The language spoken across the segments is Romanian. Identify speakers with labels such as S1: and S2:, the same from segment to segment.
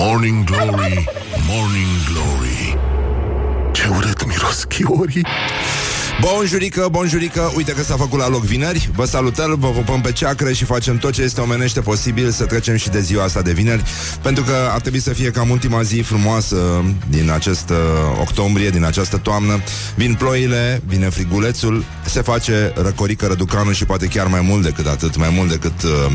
S1: Morning Glory, Morning Glory. Ce urât miros chiorii
S2: Bonjurică, bonjurică, uite că s-a făcut la loc vineri. Vă salutăm, vă pupăm pe ceacră și facem tot ce este omenește posibil Să trecem și de ziua asta de vineri Pentru că ar trebui să fie cam ultima zi frumoasă Din acest uh, octombrie, din această toamnă. Vin ploile, vine frigulețul Se face răcorică răducanul și poate chiar mai mult decât atât Mai mult decât, uh,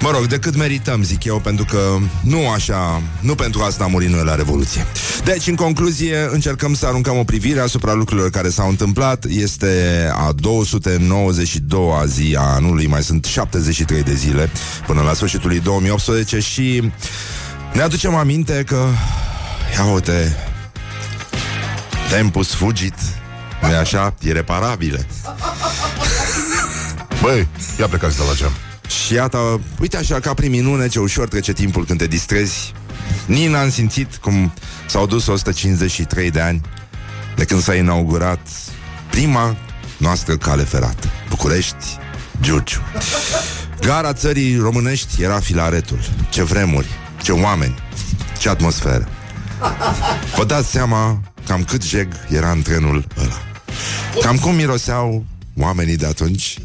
S2: mă rog, decât merităm, zic eu Pentru că nu așa, nu pentru asta a murit noi la Revoluție. Deci, în concluzie, încercăm să aruncăm o privire asupra lucrurilor care s-au întâmplat este a 292-a zi a anului, mai sunt 73 de zile până la sfârșitul lui 2018 și ne aducem aminte că, ia uite, tempus fugit, nu așa, ireparabile.
S1: Băi, ia plecați de la geam.
S2: Și iată, uite așa, ca prin minune, ce ușor trece timpul când te distrezi. Nici n-am simțit cum s-au dus 153 de ani de când s-a inaugurat prima noastră cale ferată. București, Giurgiu. Gara țării românești era filaretul. Ce vremuri, ce oameni, ce atmosferă. Vă dați seama cam cât jeg era în trenul ăla. Cam cum miroseau oamenii de atunci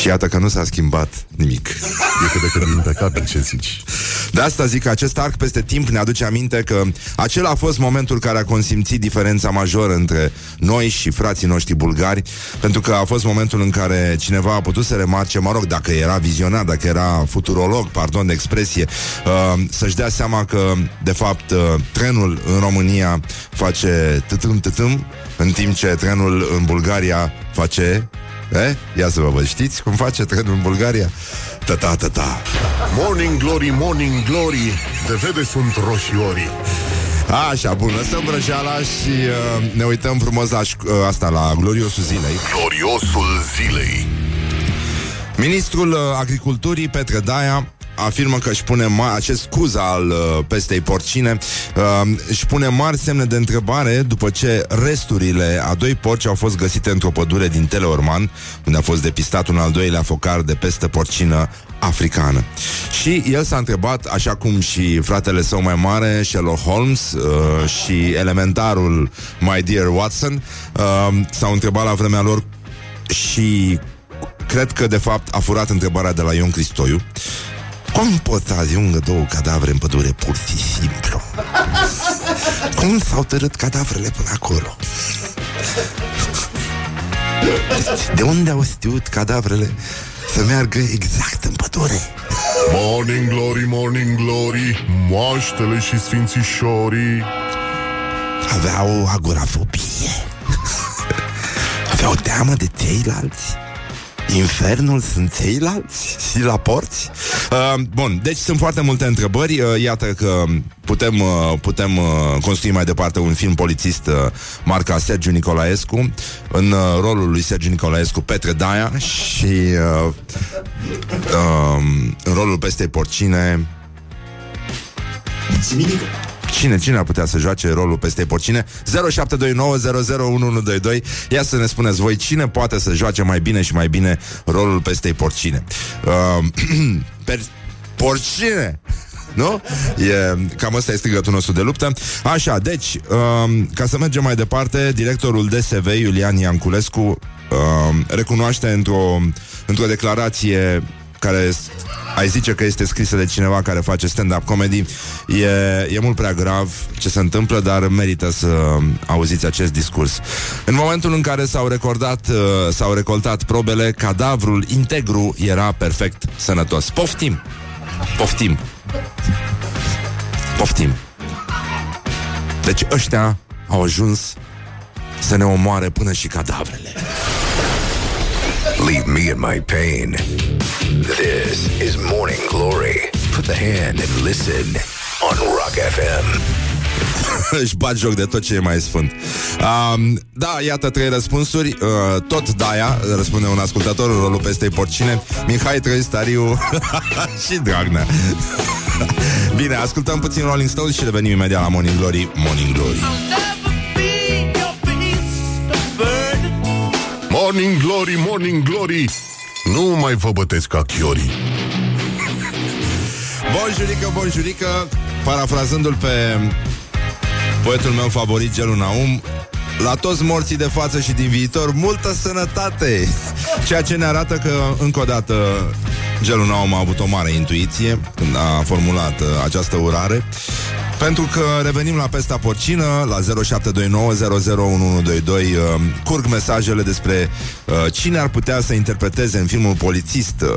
S2: și iată că nu s-a schimbat nimic.
S1: E cât de cât impecabil ce zici.
S2: De asta zic că acest arc peste timp ne aduce aminte că acela a fost momentul care a consimțit diferența majoră între noi și frații noștri bulgari, pentru că a fost momentul în care cineva a putut să remarce, mă rog, dacă era vizionar, dacă era futurolog, pardon de expresie, uh, să-și dea seama că, de fapt, uh, trenul în România face tătâm tătâm, în timp ce trenul în Bulgaria face Eh? Ia să vă văd, știți cum face trenul în Bulgaria? Ta-ta, ta-ta.
S1: Morning Glory, Morning Glory De vede sunt roșiorii
S2: Așa, bun, lăsăm vrăjeala și uh, ne uităm frumos la șc- uh, asta, la gloriosul zilei.
S1: Gloriosul zilei
S2: Ministrul uh, Agriculturii, Petre Daia, afirmă că își pune ma- acest scuz al uh, pestei porcine uh, își pune mari semne de întrebare după ce resturile a doi porci au fost găsite într-o pădure din Teleorman, unde a fost depistat un al doilea focar de peste porcină africană. Și el s-a întrebat, așa cum și fratele său mai mare, Sherlock Holmes uh, și elementarul My Dear Watson, uh, s-au întrebat la vremea lor și cred că de fapt a furat întrebarea de la Ion Cristoiu. Cum pot să ajungă două cadavre în pădure pur și simplu? Cum s-au tărât cadavrele până acolo? De unde au știut cadavrele să meargă exact în pădure?
S1: Morning Glory, Morning Glory Moaștele și sfințișorii
S2: Aveau agorafobie Aveau teamă de ceilalți Infernul sunt ceilalți și la porți? Uh, bun, deci sunt foarte multe întrebări. Uh, iată că putem, uh, putem uh, construi mai departe un film polițist uh, marca Sergiu Nicolaescu în uh, rolul lui Sergiu Nicolaescu Petre Daia și uh, uh, în rolul peste porcine Cine, cine ar putea să joace rolul peste porcine? 0729001122 Ia să ne spuneți voi cine poate să joace mai bine și mai bine rolul peste porcine. Uh, per, porcine! Nu? E, cam ăsta este strigătul nostru de luptă. Așa, deci, um, ca să mergem mai departe, directorul DSV, Iulian Ianculescu, um, recunoaște într-o, într-o declarație care s- ai zice că este scrisă de cineva care face stand-up comedy e, e mult prea grav ce se întâmplă, dar merită să auziți acest discurs. În momentul în care s-au recordat, uh, s-au recoltat probele, cadavrul integru era perfect sănătos. Poftim! Poftim! Poftim! Deci ăștia au ajuns să ne omoare până și cadavrele.
S3: Leave me in my pain. This is Morning Glory. Put the hand and listen on Rock FM.
S2: Își bat joc de tot ce e mai sfânt. Um, Da, iată trei răspunsuri. Uh, Tot Daia, răspunde un ascultător în Rolul peste porcine. Mihai Trăistariu Și Dragnea. Bine, ascultăm puțin Rolling Stones Și revenim imediat la Morning Glory Morning Glory.
S1: Morning Glory, Morning Glory Nu mai vă bătesc ca chiorii.
S2: Bonjurică, bonjurică parafrazându-l pe poetul meu favorit, Gelu Naum, la toți morții de față și din viitor, multă sănătate! Ceea ce ne arată că, încă o dată, Gelu Naum a avut o mare intuiție când a formulat uh, această urare pentru că revenim la pesta porcină La 0729001122 uh, Curg mesajele despre uh, Cine ar putea să interpreteze În filmul polițist uh,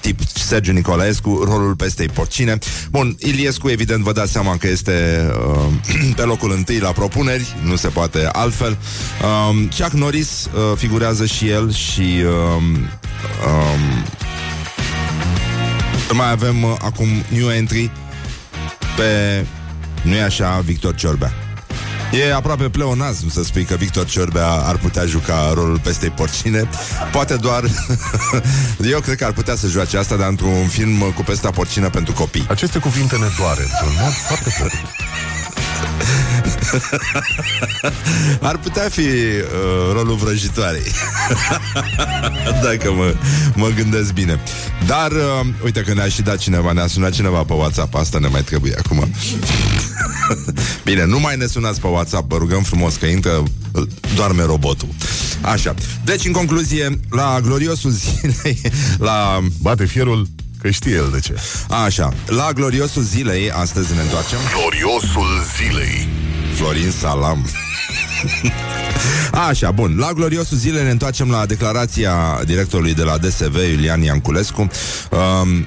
S2: Tip Sergiu Nicolaescu Rolul pestei porcine. Bun, Iliescu evident vă dați seama că este uh, Pe locul întâi la propuneri Nu se poate altfel. Uh, Chuck Norris uh, figurează și el Și uh, uh, mai avem uh, acum new entry pe nu e așa, Victor Ciorbea. E aproape pleonazm să spui că Victor Ciorbea ar putea juca rolul pestei porcine. Poate doar... Eu cred că ar putea să joace asta, dar într-un film cu pesta porcină pentru copii.
S1: Aceste cuvinte ne doare într-un mod foarte clar.
S2: Ar putea fi uh, rolul vrăjitoarei. Dacă mă, mă gândesc bine. Dar, uh, uite că ne-a și dat cineva Ne-a sunat cineva pe WhatsApp. Asta ne mai trebuie acum. Bine, nu mai ne sunați pe WhatsApp. Vă rugăm frumos că intră Doarme robotul. Așa, deci în concluzie La gloriosul zilei La...
S1: Bate fierul Că știe el de ce.
S2: Așa, la gloriosul zilei, astăzi ne întoarcem.
S1: Gloriosul zilei.
S2: Florin Salam. Așa, bun. La gloriosul zilei ne întoarcem la declarația directorului de la DSV, Iulian Ianculescu. Um,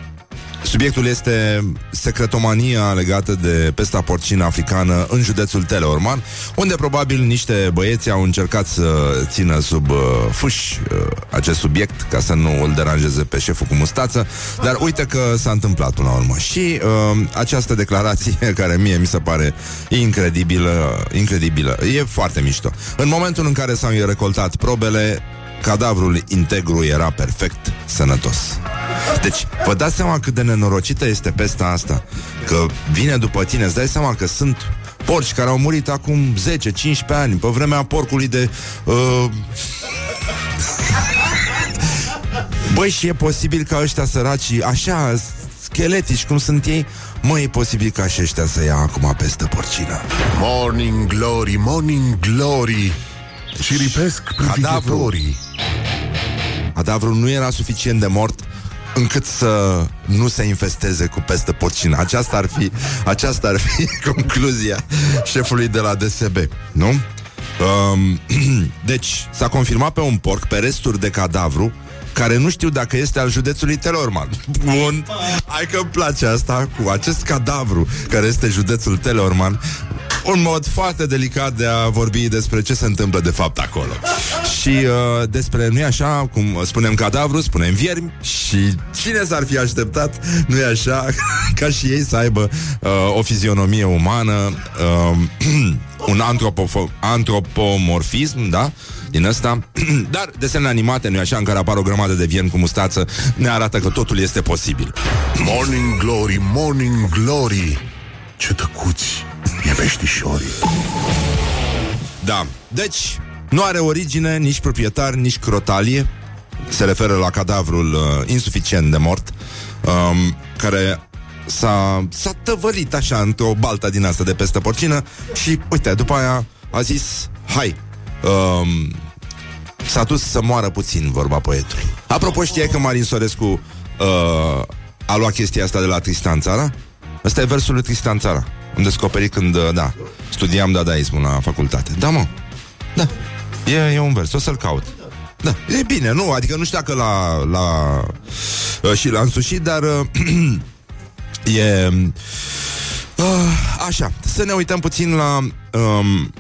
S2: Subiectul este secretomania legată de pesta porcină africană în județul Teleorman, unde probabil niște băieți au încercat să țină sub uh, fâș uh, acest subiect ca să nu îl deranjeze pe șeful cu mustață, dar uite că s-a întâmplat până la urmă. Și uh, această declarație, care mie mi se pare incredibilă, incredibilă, e foarte mișto. În momentul în care s-au recoltat probele, cadavrul integru era perfect sănătos. Deci, vă dați seama cât de nenorocită este pesta asta? Că vine după tine, îți dai seama că sunt porci care au murit acum 10-15 ani, pe vremea porcului de... Uh... Băi, și e posibil ca ăștia săraci, așa, scheletici cum sunt ei, Mă, e posibil ca și ăștia să ia acum peste porcină.
S1: Morning glory, morning glory, și ripesc privighetorii.
S2: Cadavrul nu era suficient de mort încât să nu se infesteze cu peste porcină. Aceasta ar fi, aceasta ar fi concluzia șefului de la DSB, nu? Um, deci, s-a confirmat pe un porc, pe resturi de cadavru, care nu știu dacă este al județului Teleorman. Bun, hai că îmi place asta cu acest cadavru care este județul Teleorman un mod foarte delicat de a vorbi despre ce se întâmplă de fapt acolo. Și uh, despre, nu-i așa, cum spunem cadavru, spunem viermi și cine s-ar fi așteptat, nu-i așa, ca și ei să aibă uh, o fizionomie umană, uh, un antropo- antropomorfism, da? Din ăsta, dar desene animate, nu așa, în care apar o grămadă de viermi cu mustață, ne arată că totul este posibil.
S1: Morning Glory, Morning Glory, ce tăcuți e peștișorii.
S2: Da, deci nu are origine, nici proprietar, nici crotalie. Se referă la cadavrul uh, insuficient de mort, um, care s-a, s-a tăvălit așa într-o baltă din asta de peste porcină și, uite, după aia a zis, hai, um, s-a dus să moară puțin, vorba poetului. Apropo, știai că Marin Sorescu uh, a luat chestia asta de la Tristan Țara? Ăsta e versul lui Tristan Țara. Am descoperit când, uh, da, studiam dadaismul la facultate. Da, mă. Da. E, e un vers. O să-l caut. Da. E bine, nu? Adică nu știu dacă la, la uh, și l-a însușit, dar uh, e... Uh, așa, să ne uităm puțin la um,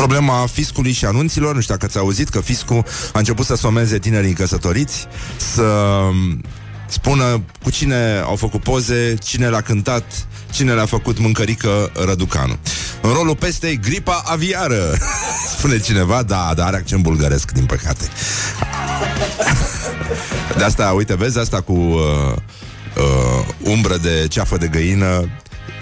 S2: problema fiscului și anunților. Nu știu dacă ați auzit că fiscul a început să someze tinerii căsătoriți, să um, spună cu cine au făcut poze, cine l-a cântat, cine le-a făcut mâncărică Răducanu. În rolul pestei, gripa aviară, spune cineva, da, dar are accent bulgăresc, din păcate. De asta, uite, vezi asta cu uh, uh, umbră de ceafă de găină,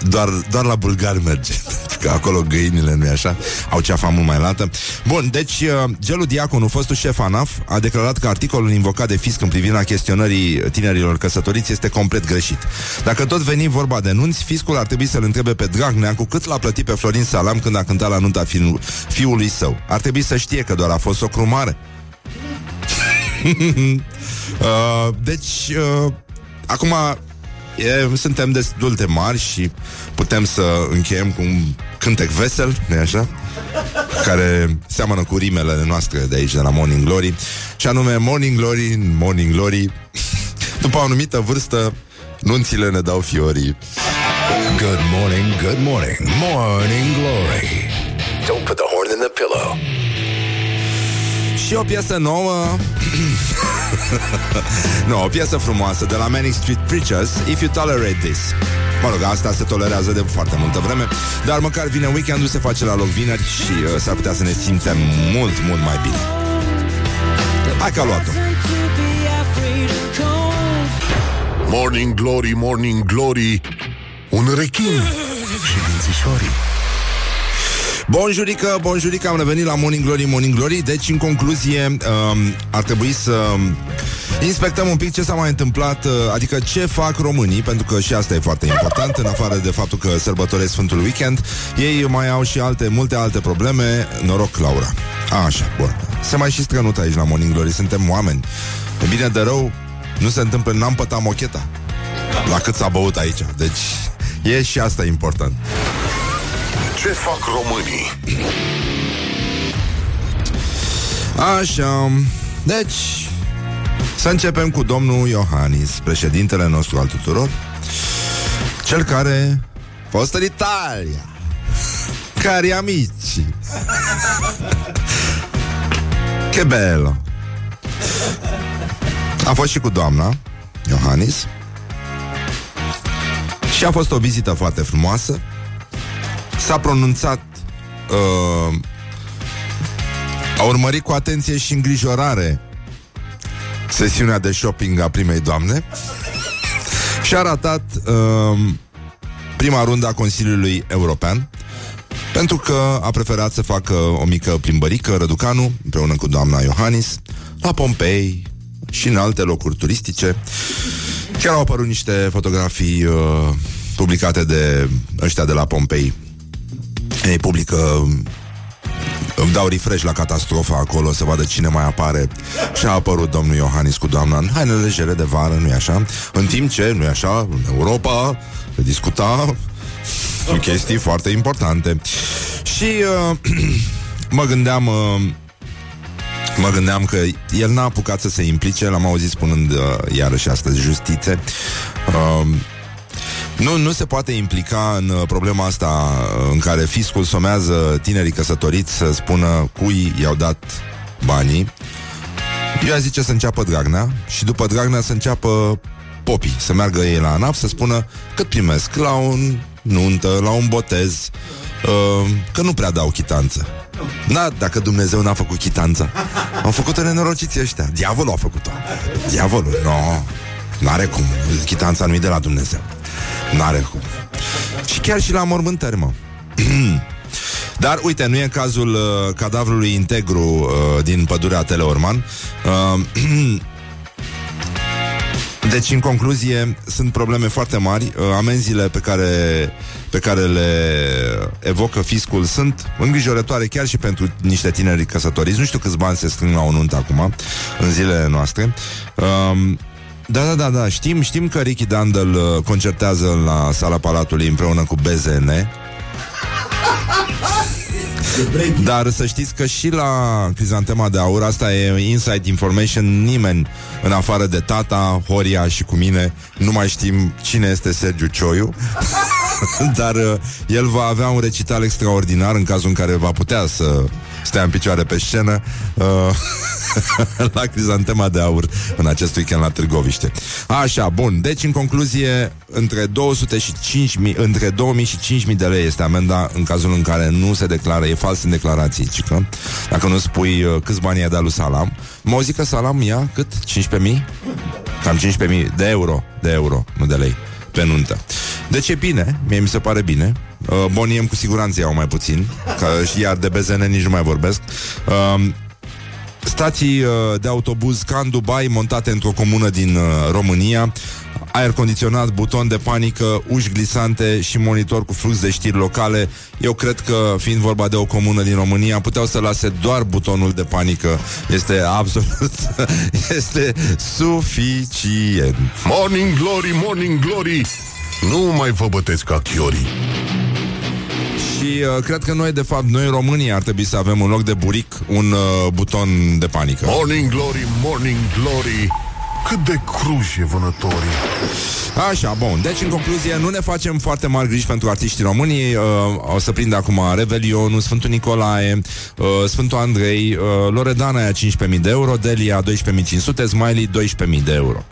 S2: doar, doar la bulgar merge. Că acolo găinile, nu așa? Au ceafa mult mai lată. Bun, deci uh, Gelu Diaconu, fostul șef ANAF, a declarat că articolul invocat de fisc în privința chestionării tinerilor căsătoriți este complet greșit. Dacă tot veni vorba de nunți, fiscul ar trebui să-l întrebe pe Dragnea cu cât l-a plătit pe Florin Salam când a cântat la nunta fi- fiului său. Ar trebui să știe că doar a fost o crumare. uh, deci, uh, acum e, suntem destul de mari și putem să încheiem cu un cântec vesel, nu așa? Care seamănă cu rimele noastre de aici, de la Morning Glory, și anume Morning Glory, Morning Glory, după o anumită vârstă, nunțile ne dau fiorii.
S3: Good morning, good morning, morning glory. Don't put the horn in the pillow.
S2: Și o piesă nouă. Nu, o piesă frumoasă De la Manic Street Preachers If you tolerate this. Mă rog, asta se tolerează de foarte multă vreme Dar măcar vine weekendul, se face la loc vineri Și uh, s-ar putea să ne simțem mult, mult mai bine. Hai că a luat-o.
S1: Morning Glory, Morning Glory Un rechin Și dințișorii
S2: Bonjurică, bonjurică, am revenit la Morning Glory, Morning Glory. Deci, în concluzie, um, ar trebui să inspectăm un pic ce s-a mai întâmplat uh, Adică ce fac românii Pentru că și asta e foarte important În afară de faptul că sărbătoresc Sfântul Weekend. Ei mai au și alte, multe alte probleme. Noroc, Laura. A, Așa, bun. Se mai și strănut aici la Morning Glory Suntem oameni. De bine de rău Nu se întâmplă, n-am pătat mocheta. La cât s-a băut aici Deci, e și asta important
S1: Ce fac românii?
S2: Așa, deci Să începem cu domnul Iohannis Președintele nostru al tuturor Cel care Fost în Italia Cari amici. Che bello. A fost și cu doamna Iohannis. Și a fost o vizită foarte frumoasă S-a pronunțat uh, a urmărit cu atenție și îngrijorare sesiunea de shopping a primei doamne și a ratat uh, prima rundă a Consiliului European pentru că a preferat să facă o mică plimbărică Răducanu împreună cu doamna Iohannis la Pompei și în alte locuri turistice. Chiar au apărut niște fotografii uh, publicate de ăștia de la Pompei. Ei publică îmi dau refresh la catastrofa acolo Să vadă cine mai apare. Și a apărut domnul Iohannis cu doamna În haine legere de vară, nu-i așa? În timp ce, nu-i așa, în Europa Se discuta Chestii foarte importante. Și uh, Mă gândeam uh, Mă gândeam că el n-a apucat să se implice L-am auzit spunând uh, iarăși astăzi justițe uh, nu, nu se poate implica în uh, problema asta uh, în care fiscul somează tinerii căsătoriți să spună cui i-au dat banii. Eu aș zice să înceapă Dragnea și după Dragnea să înceapă popii, să meargă ei la ANAF să spună cât primesc la un nuntă, la un botez, uh, că nu prea dau chitanță. Na, dacă Dumnezeu n-a făcut chitanța Au făcut-o nenorociții ăștia. Diavolul a făcut-o. Diavolul, nu. No, N-are cum, chitanța nu de la Dumnezeu N-are cum. Și chiar și la mormântări, mă. Dar, uite, nu e cazul uh, cadavrului integru uh, din pădurea Teleorman. Uh, deci, în concluzie, sunt probleme foarte mari. Uh, amenziile pe care, pe care le evocă fiscul sunt îngrijorătoare chiar și pentru niște tineri căsătoriți. Nu știu câți bani se strâng la o nuntă acum, în zilele noastre. Uh, da, da, da, da. Știm, știm că Ricky Dandel uh, concertează la sala Palatului împreună cu BZN. Dar să știți că și la Crizantema de Aur Asta e inside information Nimeni în afară de tata, Horia și cu mine Nu mai știm cine este Sergiu Cioiu Dar uh, el va avea un recital extraordinar În cazul în care va putea să stea în picioare pe scenă uh, La Crizantema de Aur În acest weekend la Târgoviște. Așa, bun, deci în concluzie Între 200 și 5.000 Între 2000 și 5.000 de lei este amenda În cazul în care nu se declară E fals în declarații, cică Dacă nu spui uh, câți bani i-a dat lui Salam. Mă zic că Salam ia cât? 15.000? Cam 15.000 de euro De euro, nu de lei pe nuntă. Deci e bine, mie mi se pare bine. Uh, Boniem cu siguranță iau mai puțin, că iar de BZN nici nu mai vorbesc. Uh, stații uh, de autobuz ca în Dubai, montate într-o comună din uh, România, aer condiționat, buton de panică, uși glisante și monitor cu flux de știri locale. Eu cred că, fiind vorba de o comună din România, puteau să lase doar butonul de panică. Este absolut... este suficient.
S1: Morning Glory, Morning Glory Nu mai vă bătesc ca chiorii
S2: Și uh, cred că noi, de fapt, noi românii ar trebui să avem în loc de buric un uh, buton de panică.
S1: Morning Glory, Morning Glory Cât de cruji e vânătorii
S2: Așa, bun. Deci, în concluzie, nu ne facem foarte mari griji pentru artiștii români. Uh, o să prind acum Revelionul, Sfântul Nicolae, uh, Sfântul Andrei, uh, Loredana aia 15.000 de euro, Delia 12.500, Smiley 12.000 de euro.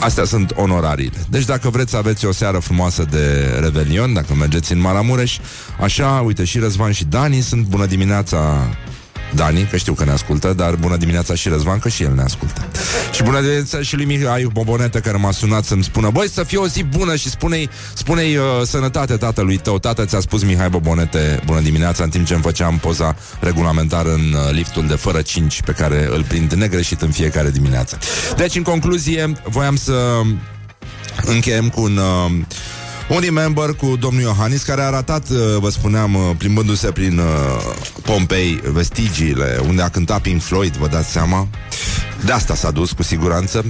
S2: Astea sunt onorariile. Deci dacă vreți să aveți o seară frumoasă de Revelion, dacă mergeți în Maramureș, așa, uite, și Răzvan și Dani sunt bună dimineața Dani, că știu că ne ascultă, dar bună dimineața și Răzvan, că și el ne ascultă. Și bună dimineața și lui Mihai Bobonete, care m-a sunat să-mi spună, băi, să fie o zi bună și spune-i, spune-i uh, sănătate tatălui tău. Tată ți-a spus Mihai Bobonete, bună dimineața, în timp ce îmi făceam poza regulamentară în uh, liftul de fără 5, pe care îl prind negreșit în fiecare dimineață. Deci, în concluzie, voiam să încheiem cu un... Uh, un remember cu domnul Iohannis care a arătat, uh, vă spuneam, uh, plimbându-se prin uh, Pompei, vestigiile unde a cântat Pink Floyd, vă dați seama? De asta s-a dus, cu siguranță.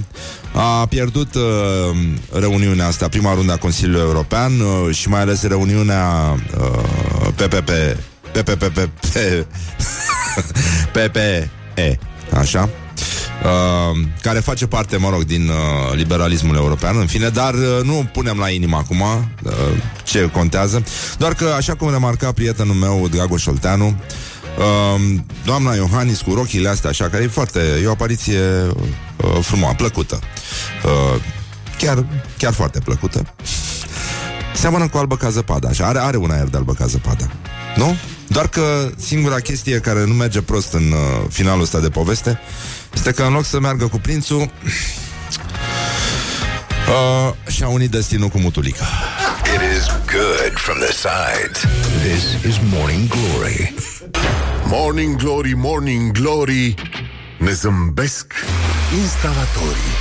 S2: A pierdut uh, reuniunea asta, prima rundă a Consiliului European uh, și mai ales reuniunea uh, PPP PPP PPE Așa Uh, care face parte, mă rog, din uh, liberalismul european, în fine, dar uh, nu punem la inimă acum uh, ce contează, doar că, așa cum remarca prietenul meu, Dragoș Olteanu, uh, doamna Iohannis cu rochile astea, așa, care e foarte, e o apariție uh, frumoasă, plăcută, uh, chiar, chiar foarte plăcută, seamănă cu albă ca zăpada, așa, are, are un aer de albă ca zăpada, nu? Doar că singura chestie care nu merge prost în uh, finalul ăsta de poveste este că în loc să meargă cu prințul uh, și-a unit destinul cu mutulica.
S3: It is good from the sides. This is Morning Glory.
S1: Morning Glory, Morning Glory Ne zâmbesc instalatorii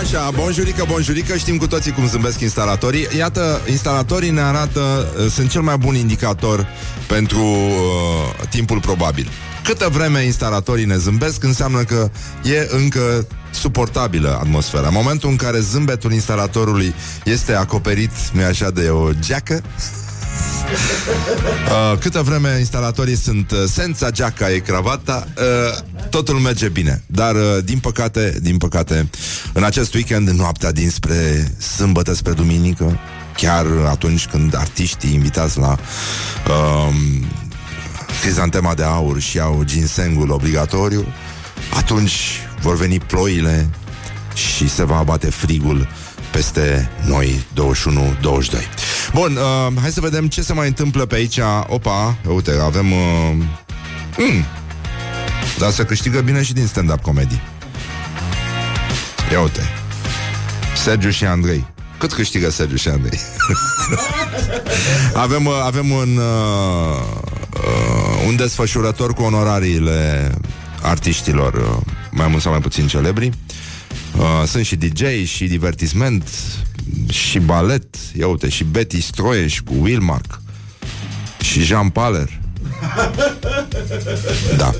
S2: Așa, bonjurică, bonjurică, știm cu toții cum zâmbesc instalatorii. Iată, instalatorii ne arată, uh, sunt cel mai bun indicator pentru uh, timpul probabil. Câtă vreme instalatorii ne zâmbesc, înseamnă că e încă suportabilă atmosfera. În momentul în care zâmbetul instalatorului este acoperit, nu așa, de o geacă, Uh, câtă vreme instalatorii sunt uh, senza geaca e cravata, uh, totul merge bine. Dar, uh, din păcate, din păcate, în acest weekend, noaptea dinspre sâmbătă spre duminică, chiar atunci când artiștii invitați la uh, crizantema de aur și au ginsengul obligatoriu, atunci vor veni ploile și se va abate frigul peste noi 21-22. Bun, uh, hai să vedem ce se mai întâmplă pe aici. Opa, uite, avem... Uh, mm, dar să câștigă bine și din stand-up comedy. Ia uite. Sergiu și Andrei. Cât câștigă Sergiu și Andrei? avem, uh, avem un, uh, uh, un desfășurător cu onorariile artiștilor uh, mai mult sau mai puțin celebri. Uh, sunt și DJ și divertisment și balet. Ia uite, și Betty Stroieș cu Wilmark și Jean Paler. Da.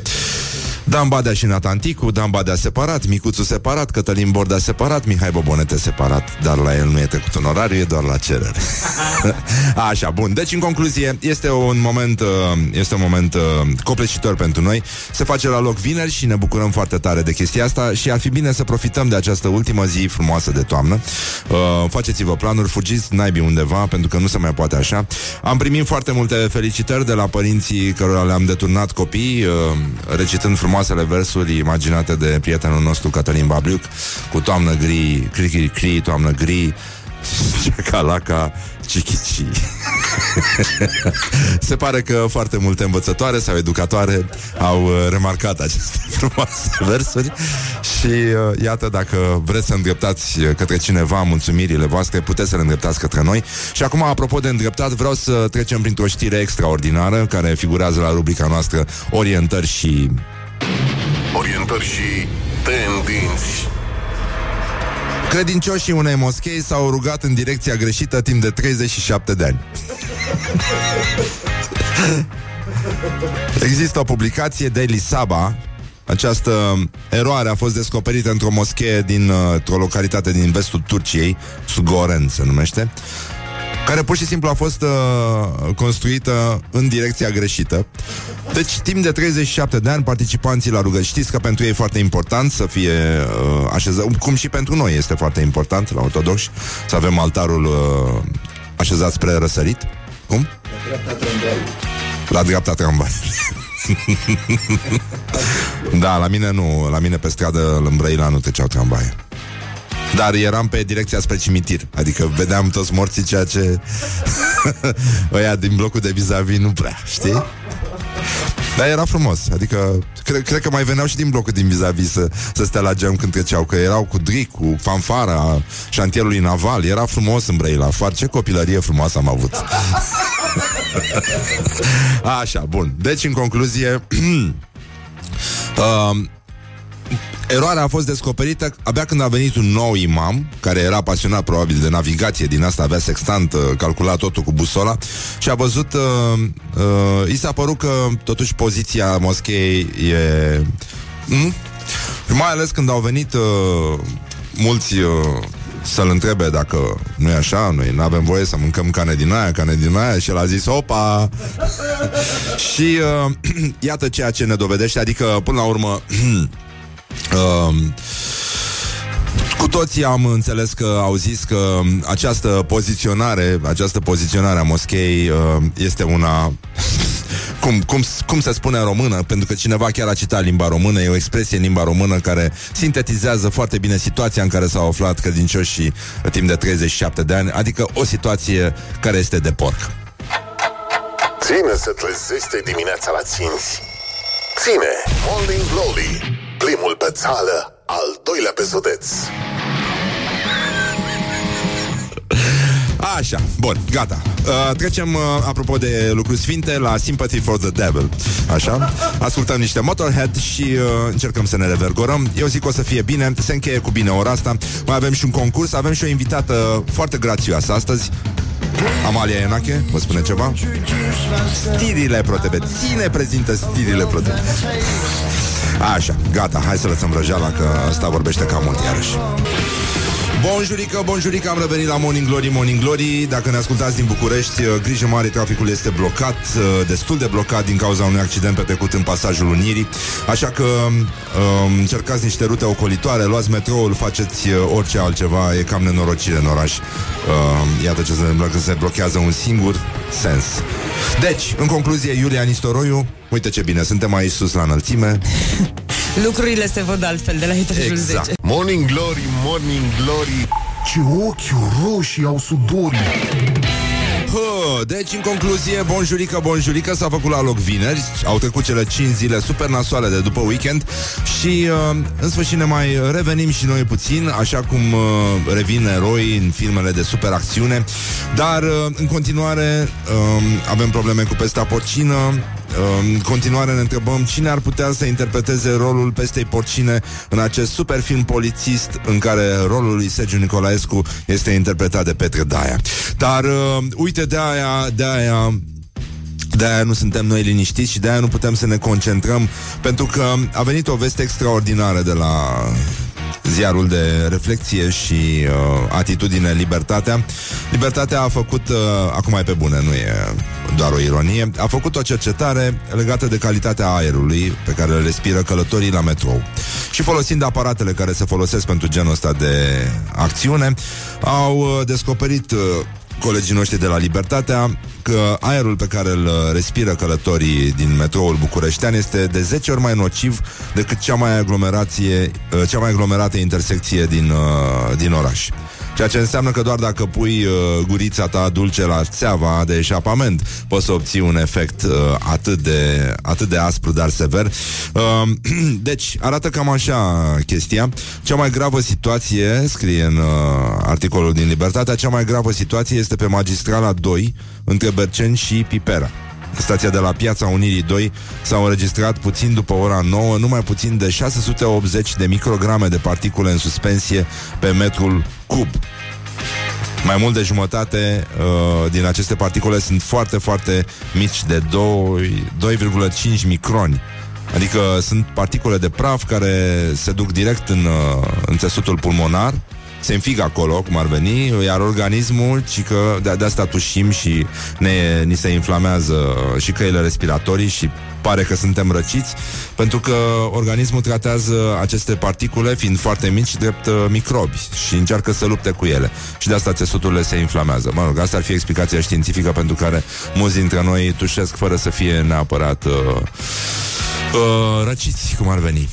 S2: Dan Badea și Natanticu, Dan Badea separat, Micuțu separat, Cătălin Bordea separat, Mihai Bobonete separat, dar la el nu e trecut onorariu, e doar la cerere. Așa, bun. Deci, în concluzie, este un moment, uh, este un moment uh, copleșitor pentru noi. Se face la loc vineri și ne bucurăm foarte tare de chestia asta și ar fi bine să profităm de această ultimă zi frumoasă de toamnă. Uh, faceți-vă planuri, fugiți naibii undeva, pentru că nu se mai poate așa. Am primit foarte multe felicitări de la părinții cărora le-am deturnat copii, uh, recitând frumoasele versuri imaginate de prietenul nostru Cătălin Babliuc, cu toamnă gri, cri, cri, cri, toamnă gri, calaca, Chichici. Se pare că foarte multe învățătoare sau educatoare au uh, remarcat aceste frumoase versuri Și uh, iată, dacă vreți să îndreptați către cineva mulțumirile voastre, puteți să le îndreptați către noi. Și acum, apropo de îndreptat, vreau să trecem printr-o știre extraordinară care figurează la rubrica noastră Orientări și...
S1: Orientări și tendinți.
S2: Credincioșii unei moschei s-au rugat în direcția greșită timp de 37 de ani. Există o publicație Daily Saba această eroare a fost descoperită într-o moschee din uh, o localitate din vestul Turciei, Sugoren se numește, care pur și simplu a fost uh, construită în direcția greșită. Deci, timp de 37 de ani, participanții la rugăciune, știți că pentru ei e foarte important să fie uh, așezat, cum și pentru noi este foarte important la ortodoxi, să avem altarul uh, așezat spre răsărit. Cum? La dreapta tramvaiului. La dreapta tramvaiului. da, la mine nu, la mine pe stradă în Brăila nu treceau tramvaie. Dar eram pe direcția spre cimitir. Adică vedeam toți morții Ceea ce Ăia din blocul de vis-a-vis nu prea Știi? Dar era frumos. Adică cred, cred că mai veneau și din blocul din vis-a-vis să, să stea la geam când treceau Că erau cu dric, cu fanfara Șantierului naval. Era frumos în Brăila. Foarte ce copilărie frumoasă am avut. Așa, bun. Deci în concluzie uh, Eroarea a fost descoperită abia când a venit un nou imam, care era pasionat probabil de navigație, din asta avea sextant, uh, calculat totul cu busola, și a văzut, uh, uh, i s-a părut că totuși poziția moscheei e... Mm? Mai ales când au venit uh, mulți uh, să-l întrebe dacă nu e așa, noi nu avem voie să mâncăm cane din aia, cane din aia și el a zis, opa! și uh, iată ceea ce ne dovedește, adică până la urmă Uh, cu toții am înțeles că au zis că această poziționare, această poziționare a moschei uh, este una cum, cum, cum se spune în română, pentru că cineva chiar a citat limba română, e o expresie în limba română care sintetizează foarte bine situația în care s-au aflat credincioșii timp de 37 de ani, adică o situație care este de porc.
S1: Ține să trezește dimineața la ținți. Ține Morning Glory Primul pe țală, al doilea pe județ.
S2: Așa, bun, gata. Uh, trecem, uh, apropo de lucruri sfinte, la Sympathy for the Devil. Așa? Ascultăm niște Motorhead și uh, încercăm să ne revergorăm. Eu zic că o să fie bine, se încheie cu bine ora asta. Mai avem și un concurs, avem și o invitată foarte grațioasă astăzi. Amalia Enache, vă spune ceva? Stirile ProTV. Ține prezintă stirile ProTV. Așa, gata, hai să lăsăm răjeala Că asta vorbește cam mult iarăși Bonjurică, bonjurică, am revenit la Morning Glory, Morning Glory. Dacă ne ascultați din București, uh, grijă mare, traficul este blocat uh, Destul de blocat din cauza unui accident petrecut în pasajul Unirii. Așa că um, încercați niște rute ocolitoare Luați metroul, faceți uh, orice altceva E cam nenorocire în oraș. Uh, Iată ce se întâmplă când se blochează un singur sens. Deci, în concluzie, Iulia Nistoroiu Uite ce bine, suntem aici sus la înălțime
S4: Lucrurile se văd altfel de la etajul exact. 10
S1: Morning Glory, Morning Glory.
S5: Ce ochi roșii au sudorii.
S2: Hă, deci, în concluzie, bonjurică, bonjurică S-a făcut la loc vineri. Au trecut cele 5 zile super nasoale de după weekend. Și, uh, în sfârșit, ne mai revenim și noi puțin Așa cum uh, revin eroi în filmele de super acțiune Dar, uh, în continuare, uh, avem probleme cu pesta porcină în continuare ne întrebăm cine ar putea să interpreteze rolul pestei porcine în acest super film polițist în care rolul lui Sergiu Nicolaescu este interpretat de Petre Daia. Dar uh, uite de aia, de aia de-aia nu suntem noi liniștiți și de-aia nu putem să ne concentrăm pentru că a venit o veste extraordinară de la ziarul de reflexie și uh, atitudine Libertatea. Libertatea a făcut, uh, acum e pe bune, nu e doar o ironie, a făcut o cercetare legată de calitatea aerului pe care le respiră călătorii la metrou. Și folosind aparatele care se folosesc pentru genul ăsta de acțiune, au uh, descoperit uh, colegii noștri de la Libertatea că aerul pe care îl respiră călătorii din metroul bucureștean este de 10 ori mai nociv decât cea mai aglomerație, uh, cea mai aglomerată intersecție din, uh, din oraș. Ceea ce înseamnă că doar dacă pui uh, gurița ta dulce la țeava de eșapament, poți să obții un efect uh, atât, de, atât de aspru, dar sever. Uh, deci, arată cam așa chestia. Cea mai gravă situație, scrie în uh, articolul din Libertatea, cea mai gravă situație este pe magistrala 2, între Berceni și Pipera. Stația de la Piața Unirii 2 s-au înregistrat puțin după ora 9 numai puțin de 680 de micrograme de particule în suspensie pe metrul cub. Mai mult de jumătate uh, din aceste particule sunt foarte, foarte mici, de 2,5 microni. Adică sunt particule de praf care se duc direct în, uh, în țesutul pulmonar se înfigă acolo, cum ar veni, iar organismul, ci că de, de asta tușim și ne, ni se inflamează și căile respiratorii și pare că suntem răciți, pentru că organismul tratează aceste particule, fiind foarte mici, drept uh, microbi și încearcă să lupte cu ele. Și de asta țesuturile se inflamează. Mă rog, asta ar fi explicația științifică pentru care mulți dintre noi tușesc fără să fie neapărat uh, uh, răciți, cum ar veni.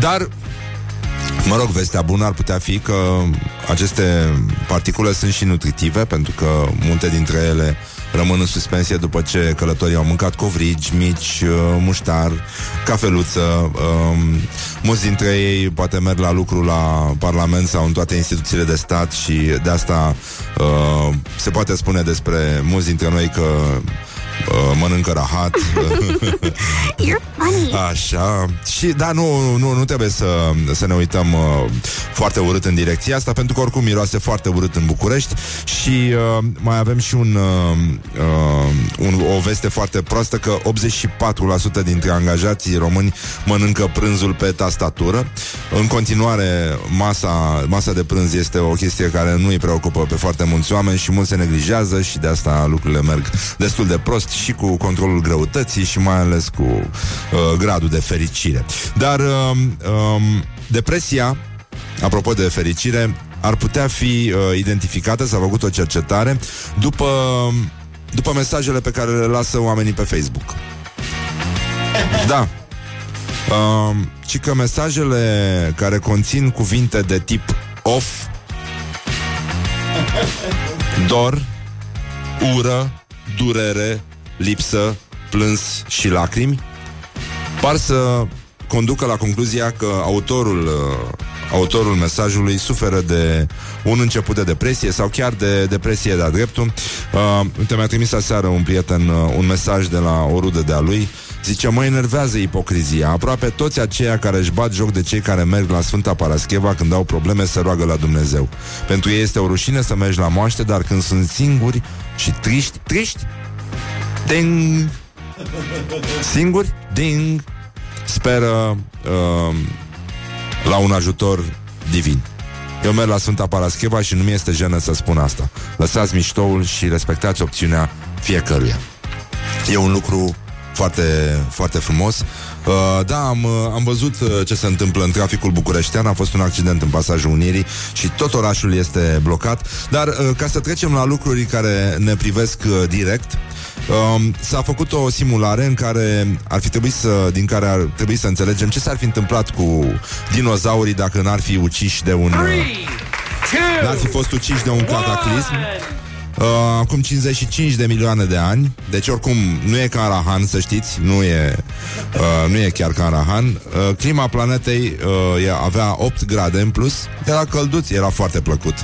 S2: Dar Mă rog, vestea bună ar putea fi că aceste particule sunt și nutritive, pentru că multe dintre ele rămân în suspensie după ce călătorii au mâncat covrigi, mici, uh, muștar, cafeluță. Um, mulți dintre ei poate merg la lucru la Parlament sau în toate instituțiile de stat și de asta uh, se poate spune despre mulți dintre noi că uh, mănâncă rahat.
S6: You're funny.
S2: Așa. Și da, nu, nu, nu trebuie să, să ne uităm uh, foarte urât în direcția asta, pentru că oricum miroase foarte urât în București și uh, mai avem și un, uh, uh, un, o veste foarte proastă că 84% dintre angajații români mănâncă prânzul pe tastatură. În continuare, masa, masa de prânz este o chestie care nu îi preocupă pe foarte mulți oameni și mulți se neglijează și de asta lucrurile merg destul de prost și cu controlul greutății și mai ales cu uh, gradul de fericire. Dar uh, uh, depresia, apropo de fericire, ar putea fi uh, identificată, s-a făcut o cercetare, după, după mesajele pe care le lasă oamenii pe Facebook. Da. Uh, ci că mesajele care conțin cuvinte de tip off, dor, ură, durere, lipsă, plâns și lacrimi, par să conducă la concluzia că autorul, uh, autorul mesajului suferă de un început de depresie sau chiar de depresie de-a dreptul. Uh, uite, mi-a trimis aseară un prieten uh, un mesaj de la o rudă de-a lui Zice, mă enervează ipocrizia Aproape toți aceia care își bat joc de cei care merg la Sfânta Parascheva Când au probleme să roagă la Dumnezeu Pentru ei este o rușine să mergi la moaște Dar când sunt singuri și triști Triști? Ding! Singuri? Ding! Speră uh, la un ajutor divin eu merg la Sfânta Parascheva și nu mi este jenă să spun asta. Lăsați miștoul și respectați opțiunea fiecăruia. E un lucru foarte, foarte frumos. Uh, da, am, uh, am văzut uh, ce se întâmplă în traficul bucureștean. A fost un accident în pasajul Unirii și tot orașul este blocat. Dar uh, ca să trecem la lucruri care ne privesc uh, direct, Um, s-a făcut o simulare în care ar fi trebuit să, din care ar trebui să înțelegem ce s-ar fi întâmplat cu dinozaurii dacă n-ar fi uciși de un n-ar fi fost uciși de un cataclism. Uh, acum 55 de milioane de ani. Deci oricum nu e ca în Rahan Să știți, nu e, uh, nu e chiar ca în Rahan. Uh, Clima planetei uh, e, avea 8 grade în plus. Era călduț, era foarte plăcut.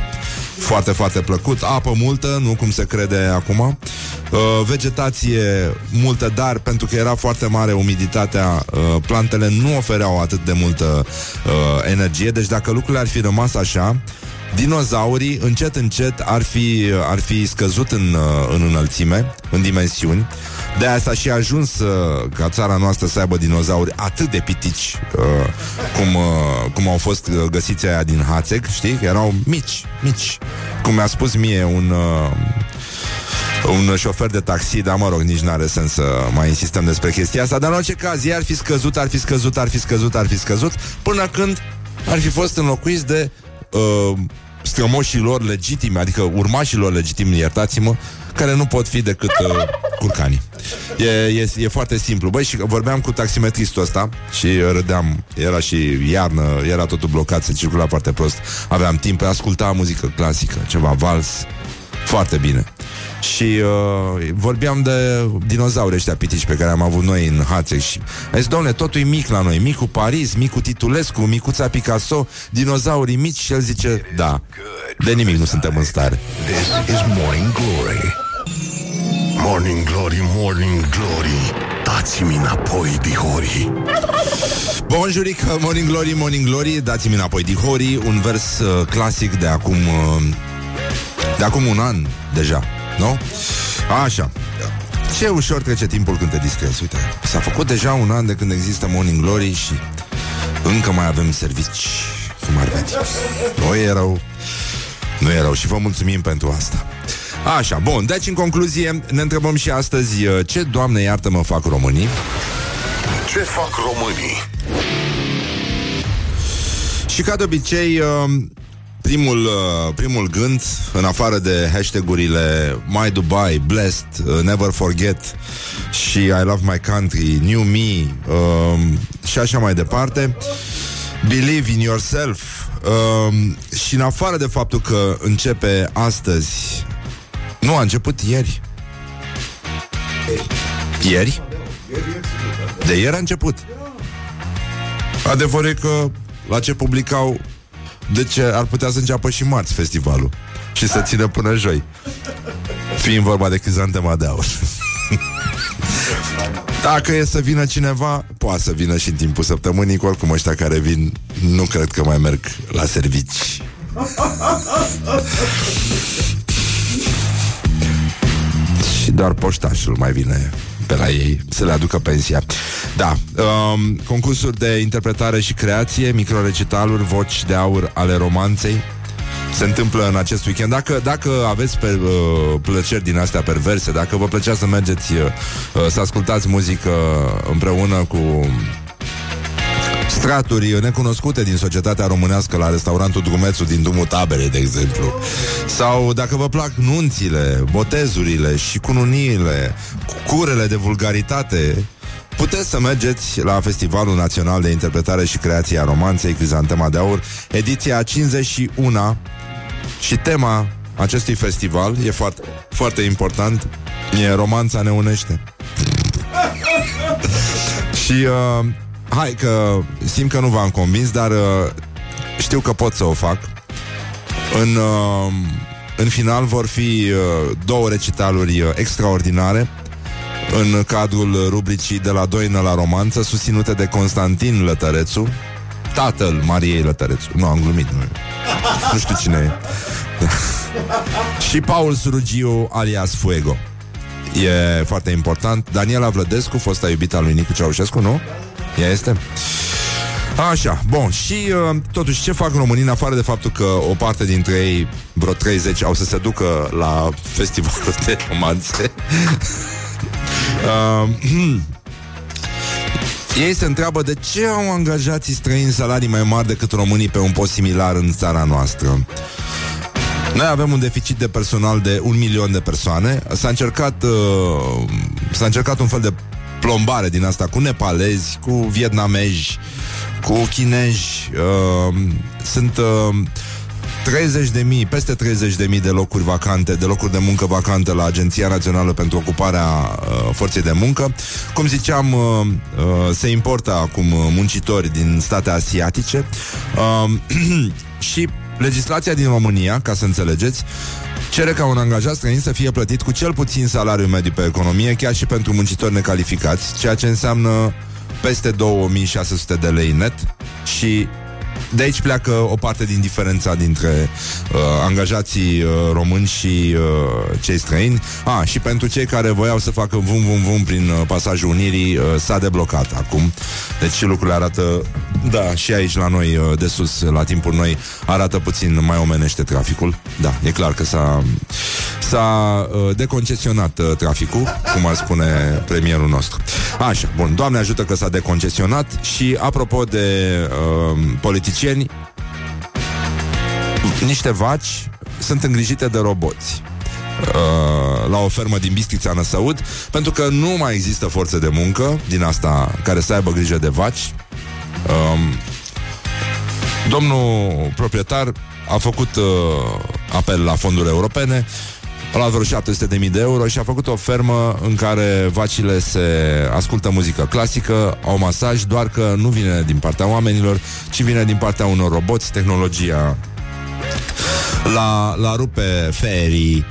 S2: Foarte, foarte plăcut. Apă multă, nu cum se crede acum. Uh, Vegetație multă Dar pentru că era foarte mare umiditatea uh, Plantele nu ofereau atât de multă uh, energie. Deci dacă lucrurile ar fi rămas așa dinozaurii încet încet ar fi, ar fi scăzut în, în înălțime, în dimensiuni. De aia s-a și ajuns uh, ca țara noastră să aibă dinozauri atât de pitici uh, cum, uh, cum au fost uh, găsiți aia din Hațeg, știi? Erau mici, mici. Cum mi-a spus mie un... Uh, un șofer de taxi, dar mă rog, nici n-are sens să mai insistăm despre chestia asta, dar în orice caz, ei ar fi scăzut, ar fi scăzut, ar fi scăzut, ar fi scăzut, până când ar fi fost înlocuiți de uh, strămoșii lor legitimi, adică urmașii lor legitimi, iertați-mă, care nu pot fi decât uh, curcanii. E, e, e foarte simplu. Băi, și vorbeam cu taximetristul ăsta și râdeam. Era și iarnă, era totul blocat, se circula foarte prost. Aveam timp, asculta muzică clasică, ceva vals. Foarte bine. Și uh, vorbeam de dinozauri ăștia pitici pe care am avut noi în hațe și a zis, domnule, totul e mic la noi, micul Paris, micul Titulescu, micuța Picasso, dinozaurii mici și el zice, da, de nimic nu suntem în stare.
S3: This is Morning Glory.
S1: Morning Glory, Morning Glory. Dați-mi înapoi, dihori.
S2: Bonjurică, Morning Glory, Morning Glory Dați-mi înapoi dihori. Un vers uh, clasic de acum uh, De acum un an deja Nu? Așa. Ce ușor trece timpul când te distrezi Uite, s-a făcut deja un an de când există Morning Glory Și încă mai avem servici Cum ar veni. Nu e rău. Nu e rău și vă mulțumim pentru asta. Așa, bun, deci în concluzie Ne întrebăm și astăzi uh, Ce, Doamne, iartă-mă, fac românii?
S1: Ce fac românii?
S2: Și ca de obicei, uh, primul, uh, primul gând, în afară de hashtagurile My Dubai, Blessed, uh, Never Forget și I Love My Country, New Me uh, și așa mai departe, Believe in Yourself uh, și în afară de faptul că începe astăzi, nu, a început ieri. Ieri? De ieri a început. Adevărul e că la ce publicau de ce ar putea să înceapă și marți festivalul și să țină până joi. Fiind vorba de crizantema de aur. Dacă e să vină cineva, poate să vină și în timpul săptămânii, că oricum ăștia care vin, nu cred că mai merg la servici. și doar poștașul mai vine pe la ei să le aducă pensia. Da, um, concursuri de interpretare și creație, microrecitaluri, voci de aur ale romanței se întâmplă în acest weekend. Dacă, dacă aveți pe, uh, plăceri din astea perverse, dacă vă plăcea să mergeți uh, să ascultați muzică împreună cu straturi necunoscute din societatea românească la restaurantul Drumețu din Dumul Taberei, de exemplu. Sau dacă vă plac nunțile, botezurile și cununiile, curele de vulgaritate, puteți să mergeți la Festivalul Național de Interpretare și Creație a Romanței Crizantema de Aur, ediția 51 și tema acestui festival e foarte, foarte important, e Romanța ne unește. și uh, Hai că simt că nu v-am convins Dar uh, știu că pot să o fac. În, uh, în final vor fi uh, Două recitaluri uh, extraordinare În cadrul rubricii De la Doină la Romanță Susținute de Constantin Lătărețu Tatăl Mariei Lătărețu. Nu, am glumit, nu, nu știu cine e. Și Paul Surugiu alias Fuego. E foarte important. Daniela Vlădescu, fosta iubita lui Nicu Ceaușescu, nu? Ea este? Așa, bun, și uh, totuși ce fac românii în afară de faptul că o parte dintre ei, vreo 30, au să se ducă la festivalul de romanțe? uh, ei se întreabă de ce au angajații străini salarii mai mari decât românii pe un post similar în țara noastră. Noi avem un deficit de personal de un milion de persoane. S-a încercat, uh, s-a încercat un fel de plombare din asta cu nepalezi, cu vietnamezi, cu chinezi. Uh, sunt uh, 30 de mii, peste 30 de mii de locuri vacante, de locuri de muncă vacante la Agenția Națională pentru Ocuparea uh, Forței de Muncă. Cum ziceam, uh, uh, se importă acum muncitori din state asiatice uh, și legislația din România, ca să înțelegeți, cere ca un angajat străin să fie plătit cu cel puțin salariu mediu pe economie, chiar și pentru muncitori necalificați, ceea ce înseamnă peste 2600 de lei net și de aici pleacă o parte din diferența dintre uh, angajații uh, români și uh, cei străini. Ah, și pentru cei care voiau să facă vum vum vum prin uh, pasajul Unirii, uh, s-a deblocat acum. Deci lucrurile arată, da, și aici la noi uh, de sus, la timpul noi, arată puțin mai omenește traficul. Da, e clar că s-a, s-a uh, deconcesionat uh, traficul, cum ar spune premierul nostru. Așa, bun, Doamne ajută că s-a deconcesionat și apropo de uh, politicieni, niște vaci sunt îngrijite de roboți uh, la o fermă din Bistrița Năsăud pentru că nu mai există forțe de muncă din asta care să aibă grijă de vaci. Um, domnul proprietar a făcut uh, apel la fonduri europene a luat vreo 700.000 de euro și a făcut o fermă în care vacile se ascultă muzică clasică, au masaj, doar că nu vine din partea oamenilor, ci vine din partea unor roboți, tehnologia l-a, l-a rupt pe Ferry,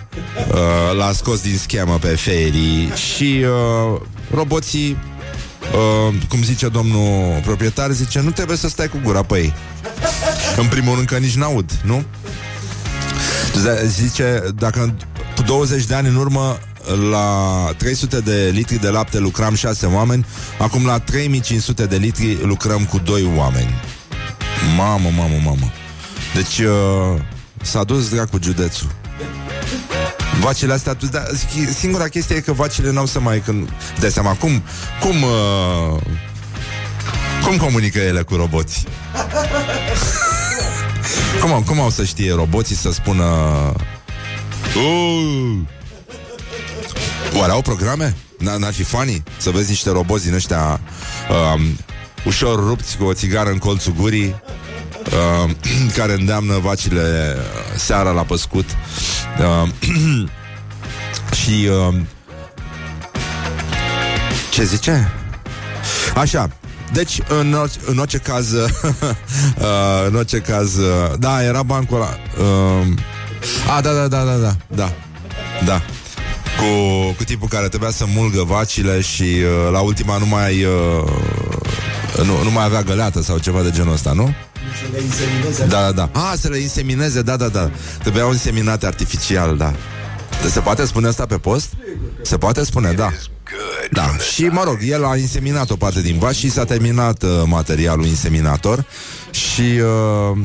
S2: uh, l-a scos din schemă pe Ferry și uh, roboții, uh, cum zice domnul proprietar, zice, nu trebuie să stai cu gura pe ei. În primul rând că nici n-aud, nu? Zice, dacă cu 20 de ani în urmă la 300 de litri de lapte lucram 6 oameni, acum la 3500 de litri lucrăm cu 2 oameni. Mamă, mamă, mamă. Deci uh, s-a dus dracu județul. Vacile astea, da, singura chestie e că vacile n-au să mai când... Dai seama, cum, cum, uh, cum comunică ele cu roboții? cum, cum au să știe roboții să spună Uh! Oare au programe? N-ar fi funny să vezi niște roboți din ăștia um, ușor rupți cu o țigară în colțul gurii uh, care îndeamnă vacile seara la păscut uh, și uh, ce zice? Așa, deci, în, orice, în orice caz, uh, în orice caz, uh, da, era bancul ăla. Uh, a, da, da, da, da, da, da, da. Cu, cu tipul care trebuia să mulgă vacile și uh, la ultima nu mai uh, nu, nu mai avea găleată sau ceva de genul ăsta, nu? Da, da, da. Ah, să le insemineze, da, da, da. Trebuiau inseminate artificial, da. Se poate spune asta pe post? Se poate spune, da. Da, și mă rog, el a inseminat o parte din vaci și s-a terminat uh, materialul inseminator și uh,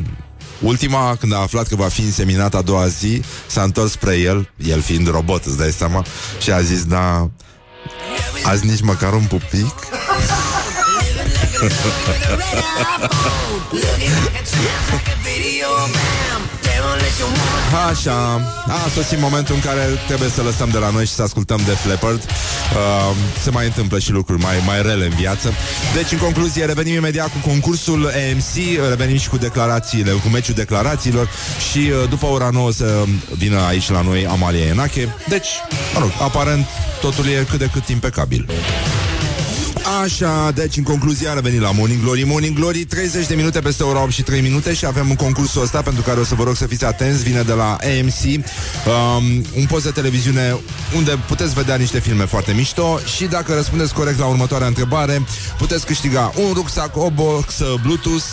S2: Ultima, când a aflat că va fi inseminat a doua zi, s-a întors spre el, el fiind robot, îți dai seama, și a zis, da, azi nici măcar un pupic? Așa, a sosit momentul în care trebuie să lăsăm de la noi și să ascultăm de Fleppard. Uh, se mai întâmplă și lucruri mai, mai rele în viață. Deci, în concluzie, revenim imediat cu concursul AMC, revenim și cu declarațiile, cu meciul declarațiilor și uh, după ora 9 să vină aici la noi Amalia Enache. Deci, mă rog, aparent totul e cât de cât impecabil. Așa, deci în concluzie a revenit la Morning Glory. Morning Glory, 30 de minute peste ora 8 și 3 minute Și avem un concursul ăsta pentru care o să vă rog să fiți atenți. Vine de la AMC um, Un post de televiziune unde puteți vedea niște filme foarte mișto Și dacă răspundeți corect la următoarea întrebare Puteți câștiga un rucsac, o box Bluetooth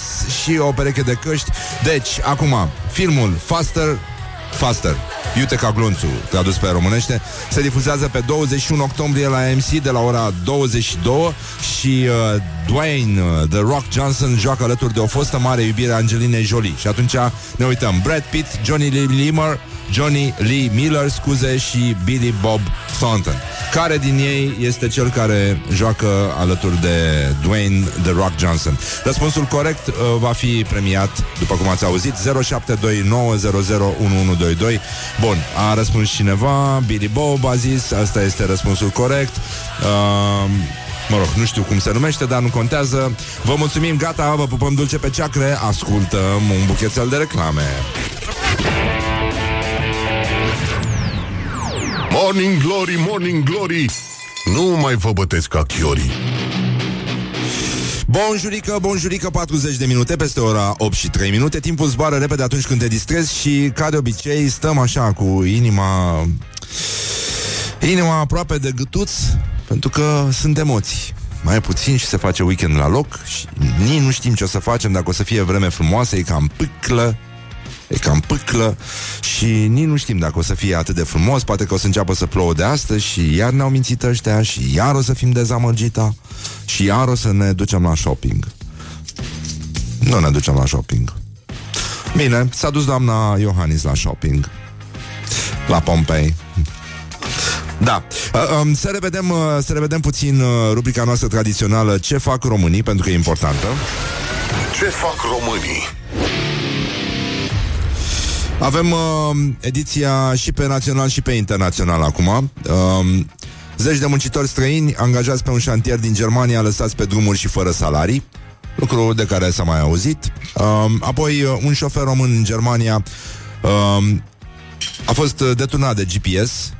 S2: și o pereche de căști. Deci, acum, filmul Faster Faster. Iute ca glunțul, tradus pe românește, se difuzează pe 21 octombrie la MC de la ora 22 și uh, Dwayne uh, The Rock Johnson joacă alături de o fostă mare iubire Angeline Jolie. Și atunci ne uităm Brad Pitt, Johnny Lee Limmer, Johnny Lee Miller, scuze, și Billy Bob Thornton. Care din ei este cel care joacă alături de Dwayne The Rock Johnson? Răspunsul corect uh, va fi premiat, după cum ați auzit, 0729001122. Bun, a răspuns cineva, Billy Bob a zis, asta este răspunsul corect. Uh, Mă rog, nu știu cum se numește, dar nu contează. Vă mulțumim, gata, vă pupăm dulce pe ceacre, ascultăm un buchețel de reclame.
S1: Morning Glory, Morning Glory. Nu mai vă bătesc ca chiorii.
S2: Bonjurică, bonjurică, 40 de minute peste ora 8 și 3 minute. Timpul zboară repede atunci când te distrezi Și, ca de obicei, stăm așa cu inima Inima aproape de gâtuț Pentru că sunt emoții mai puțin și se face weekend la loc și nici nu știm ce o să facem. Dacă o să fie vreme frumoasă, e cam pâclă, e cam pâclă și nici nu știm dacă o să fie atât de frumos, poate că o să înceapă să plouă de astăzi și iar ne-au mințit ăștia și iar o să fim dezamăgita și iar o să ne ducem la shopping. Nu ne ducem la shopping. Bine, s-a dus doamna Iohannis la shopping. La Pompei. Da. Uh, um, să, revedem, uh, să revedem puțin uh, rubrica noastră tradițională Ce fac românii, pentru că e importantă.
S1: Ce fac românii?
S2: Avem uh, ediția și pe național și pe internațional acum. Uh, zeci de muncitori străini angajați pe un șantier din Germania lăsați pe drumuri și fără salarii. Lucru de care s-a mai auzit. Uh, apoi, uh, un șofer român în Germania uh, a fost uh, deturnat de GPS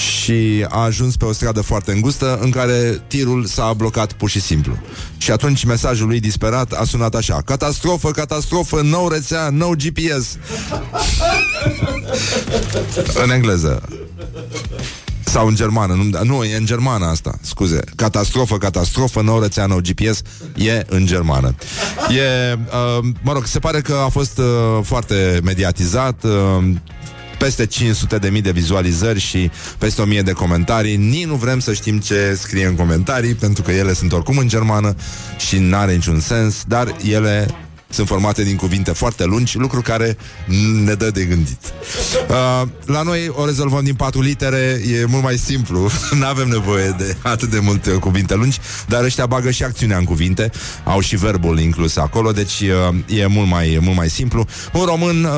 S2: și a ajuns pe o stradă foarte îngustă în care tirul s-a blocat pur și simplu. Și atunci mesajul lui disperat a sunat așa Catastrofă, catastrofă, nou rețea, nou GPS În engleză sau în germană, nu, nu, e în germană asta, scuze. Catastrofă, catastrofă, nou rețea, nou GPS, e în germană. E, uh, mă rog, se pare că a fost uh, foarte mediatizat, uh, peste 500 de mii de vizualizări și peste 1000 de comentarii. Nici nu vrem să știm ce scrie în comentarii, pentru că ele sunt oricum în germană și n-are niciun sens, dar ele sunt formate din cuvinte foarte lungi, lucru care ne dă de gândit. Uh, la noi o rezolvăm din patru litere, e mult mai simplu, nu avem nevoie de atât de multe cuvinte lungi, dar ăștia bagă și acțiunea în cuvinte, au și verbul inclus acolo, deci uh, e mult mai, mult mai simplu. Un român uh,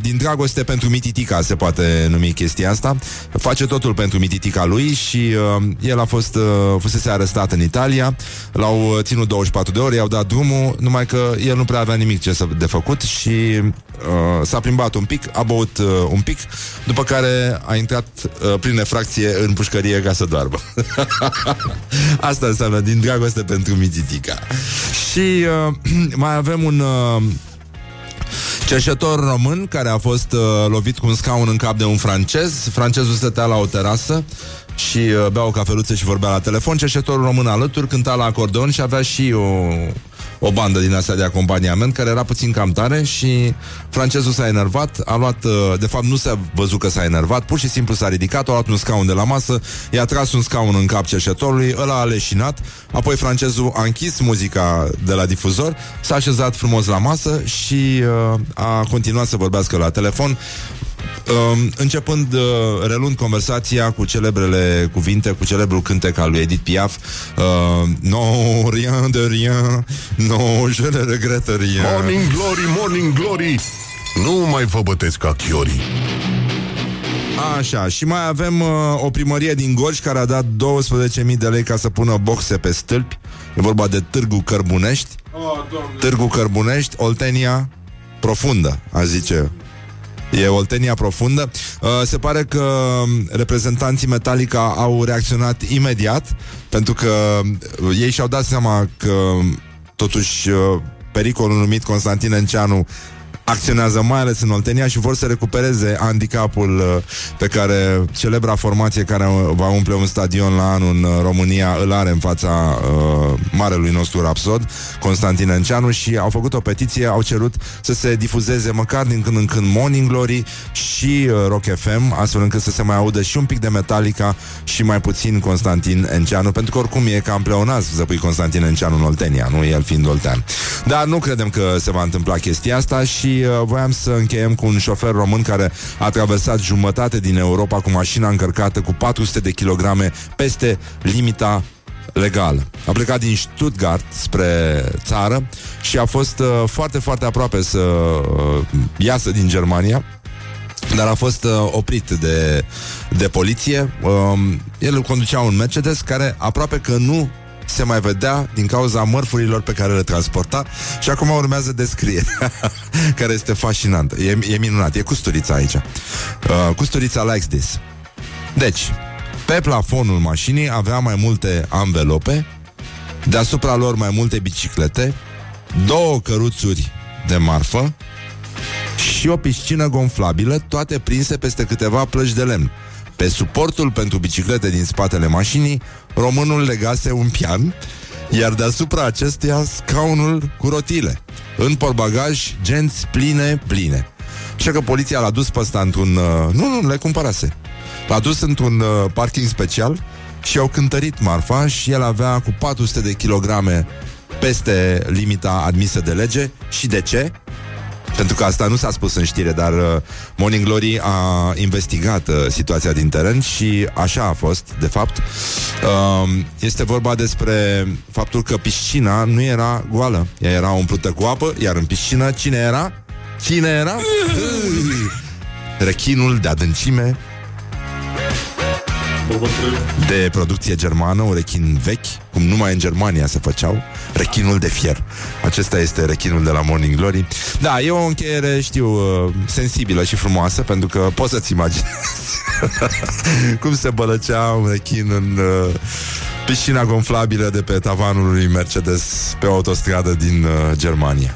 S2: din dragoste pentru mititica se poate numi chestia asta, face totul pentru mititica lui și uh, el a fost, uh, fusese arestat în Italia, l-au ținut 24 de ore, i-au dat drumul, numai că el nu prea avea nimic ce să de făcut și uh, s-a plimbat un pic, a băut uh, un pic, după care a intrat uh, prin efracție în pușcărie ca să doarmă. Asta înseamnă din dragoste pentru mititica. Și uh, mai avem un... Uh, Cerșător român care a fost uh, lovit cu un scaun în cap de un francez. Francezul stătea la o terasă și uh, bea o cafeluță și vorbea la telefon. Cerșătorul român alături cânta la acordeon și avea și o, o bandă din asta de acompaniament care era puțin cam tare și francezul s-a enervat, a luat, uh, de fapt nu s-a văzut că s-a enervat, pur și simplu s-a ridicat, a luat un scaun de la masă, i-a tras un scaun în cap cerșetorului, ăla a leșinat, apoi francezul a închis muzica de la difuzor, s-a așezat frumos la masă și uh, a continuat să vorbească la telefon, Um, începând, uh, relund conversația cu celebrele cuvinte, cu celebrul cântec al lui Edith Piaf uh, No, rien de rien No, je ne regrette rien
S1: Morning glory, morning glory Nu mai vă bătesc ca chiori
S2: Așa, și mai avem uh, o primărie din Gorj care a dat 12.000 de lei ca să pună boxe pe stâlpi. E vorba de Târgu Cărbunești. Oh, Târgu Cărbunești, Oltenia profundă, a zice E Oltenia profundă. Uh, se pare că um, reprezentanții Metallica au reacționat imediat, pentru că uh, ei și-au dat seama că um, totuși uh, pericolul numit Constantin Enceanu acționează mai ales în Oltenia și vor să recupereze handicapul uh, pe care celebra formație care va umple un stadion la anul în uh, România îl are în fața uh, marelui nostru rapsod, Constantin Enceanu și au făcut o petiție, au cerut să se difuzeze măcar din când în când Morning Glory și uh, Rock FM, astfel încât să se mai audă și un pic de Metallica și mai puțin Constantin Enceanu, pentru că oricum e cam pleonaz să pui Constantin Enceanu în Oltenia, nu el fiind oltean. Dar nu credem că se va întâmpla chestia asta și uh, voiam să încheiem cu un șofer român care a traversat jumătate din Europa cu mașina încărcată cu 400 de kilograme peste limita legală. A plecat din Stuttgart spre țară și a fost uh, foarte, foarte aproape să uh, iasă din Germania, dar a fost uh, oprit de, de poliție. Uh, el conducea un Mercedes care aproape că nu se mai vedea din cauza mărfurilor pe care le transporta și acum urmează descrierea care este fascinantă. E, e minunat. E Custurița aici. Uh, Custurița likes this. Deci, pe plafonul mașinii avea mai multe anvelope, deasupra lor mai multe biciclete, două căruțuri de marfă și o piscină gonflabilă, toate prinse peste câteva plăci de lemn. Pe suportul pentru biciclete din spatele mașinii, românul legase un pian, iar deasupra acesteia scaunul cu rotile. În porbagaj, genți pline, pline. Și că poliția l-a dus pe ăsta într-un... Uh, nu, nu, le cumpărase. L-a dus într-un uh, parking special și au cântărit marfa și el avea cu 400 de kilograme peste limita admisă de lege. Și de ce? Pentru că asta nu s-a spus în știre, dar uh, Morning Glory a investigat uh, situația din teren și așa a fost, de fapt. Uh, este vorba despre faptul că piscina nu era goală. Ea era umplută cu apă, iar în piscină cine era? Cine era? rechinul de adâncime de producție germană, un rechin vechi, cum numai în Germania se făceau, rechinul de fier. Acesta este rechinul de la Morning Glory. Da, e o încheiere, știu, uh, sensibilă și frumoasă, pentru că poți să-ți imaginezi cum se bălăcea un rechin în uh, piscina gonflabilă de pe tavanul lui Mercedes pe o autostradă din uh, Germania.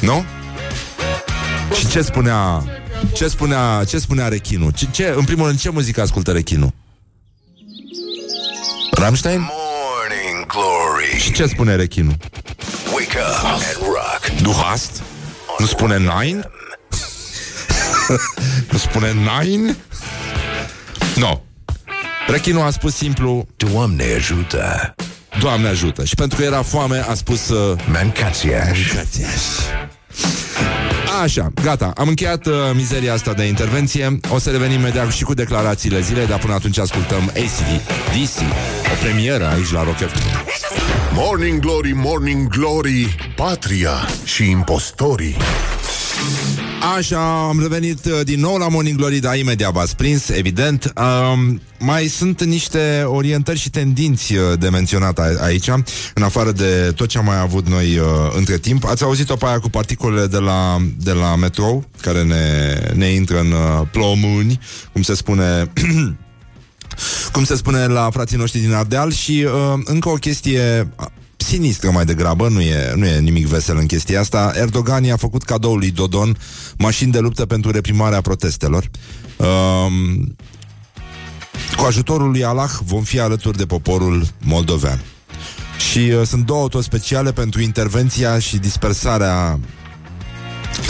S2: Nu? Și ce spunea ce spunea, ce spunea rechinul? Ce, ce, în primul rând, ce muzică ascultă rechinul? Rammstein?
S3: Morning Glory.
S2: Și ce spune rechinul?
S3: Wake up and rock.
S2: Du hast? Nu spune nine? nu spune nine? No. Rechinul a spus simplu
S3: Doamne ajută.
S2: Doamne ajută Și pentru că era foame a spus uh,
S3: Mancațiaș.
S2: Așa, gata, am încheiat uh, mizeria asta de intervenție O să revenim imediat și cu declarațiile zilei Dar până atunci ascultăm ACD DC O premieră aici la Rock FM.
S1: Morning Glory, Morning Glory Patria și impostorii
S2: Așa, am revenit uh, din nou la Morning Glory, dar imediat v-ați prins, evident. Um, mai sunt niște orientări și tendinți uh, de menționat a- aici, în afară de tot ce am mai avut noi uh, între timp. Ați auzit-o pe aia cu particulele de la, de la metrou, care ne, ne intră în uh, plomuni, cum se spune... cum se spune la frații noștri din Ardeal și uh, încă o chestie sinistră mai degrabă, nu e, nu e nimic vesel în chestia asta. Erdogan i-a făcut cadou lui Dodon mașini de luptă pentru reprimarea protestelor. Um, cu ajutorul lui Allah vom fi alături de poporul moldovean. Și uh, sunt două auto speciale pentru intervenția și dispersarea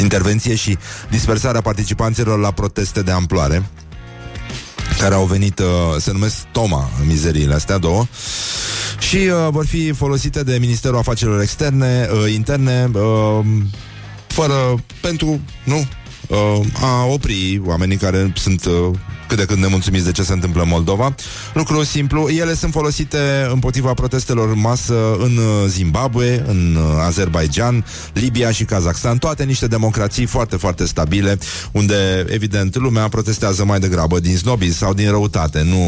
S2: intervenție și dispersarea participanților la proteste de amploare care au venit, uh, se numesc Toma, mizeriile astea două, și uh, vor fi folosite de Ministerul Afacerilor Externe, uh, interne, uh, fără, pentru, nu, uh, a opri oamenii care sunt uh, cât de cât nemulțumiți de ce se întâmplă în Moldova. Lucru simplu, ele sunt folosite împotriva protestelor în masă în uh, Zimbabwe, în uh, Azerbaijan, Libia și Kazakhstan, toate niște democrații foarte, foarte stabile, unde, evident, lumea protestează mai degrabă din snobism sau din răutate, nu,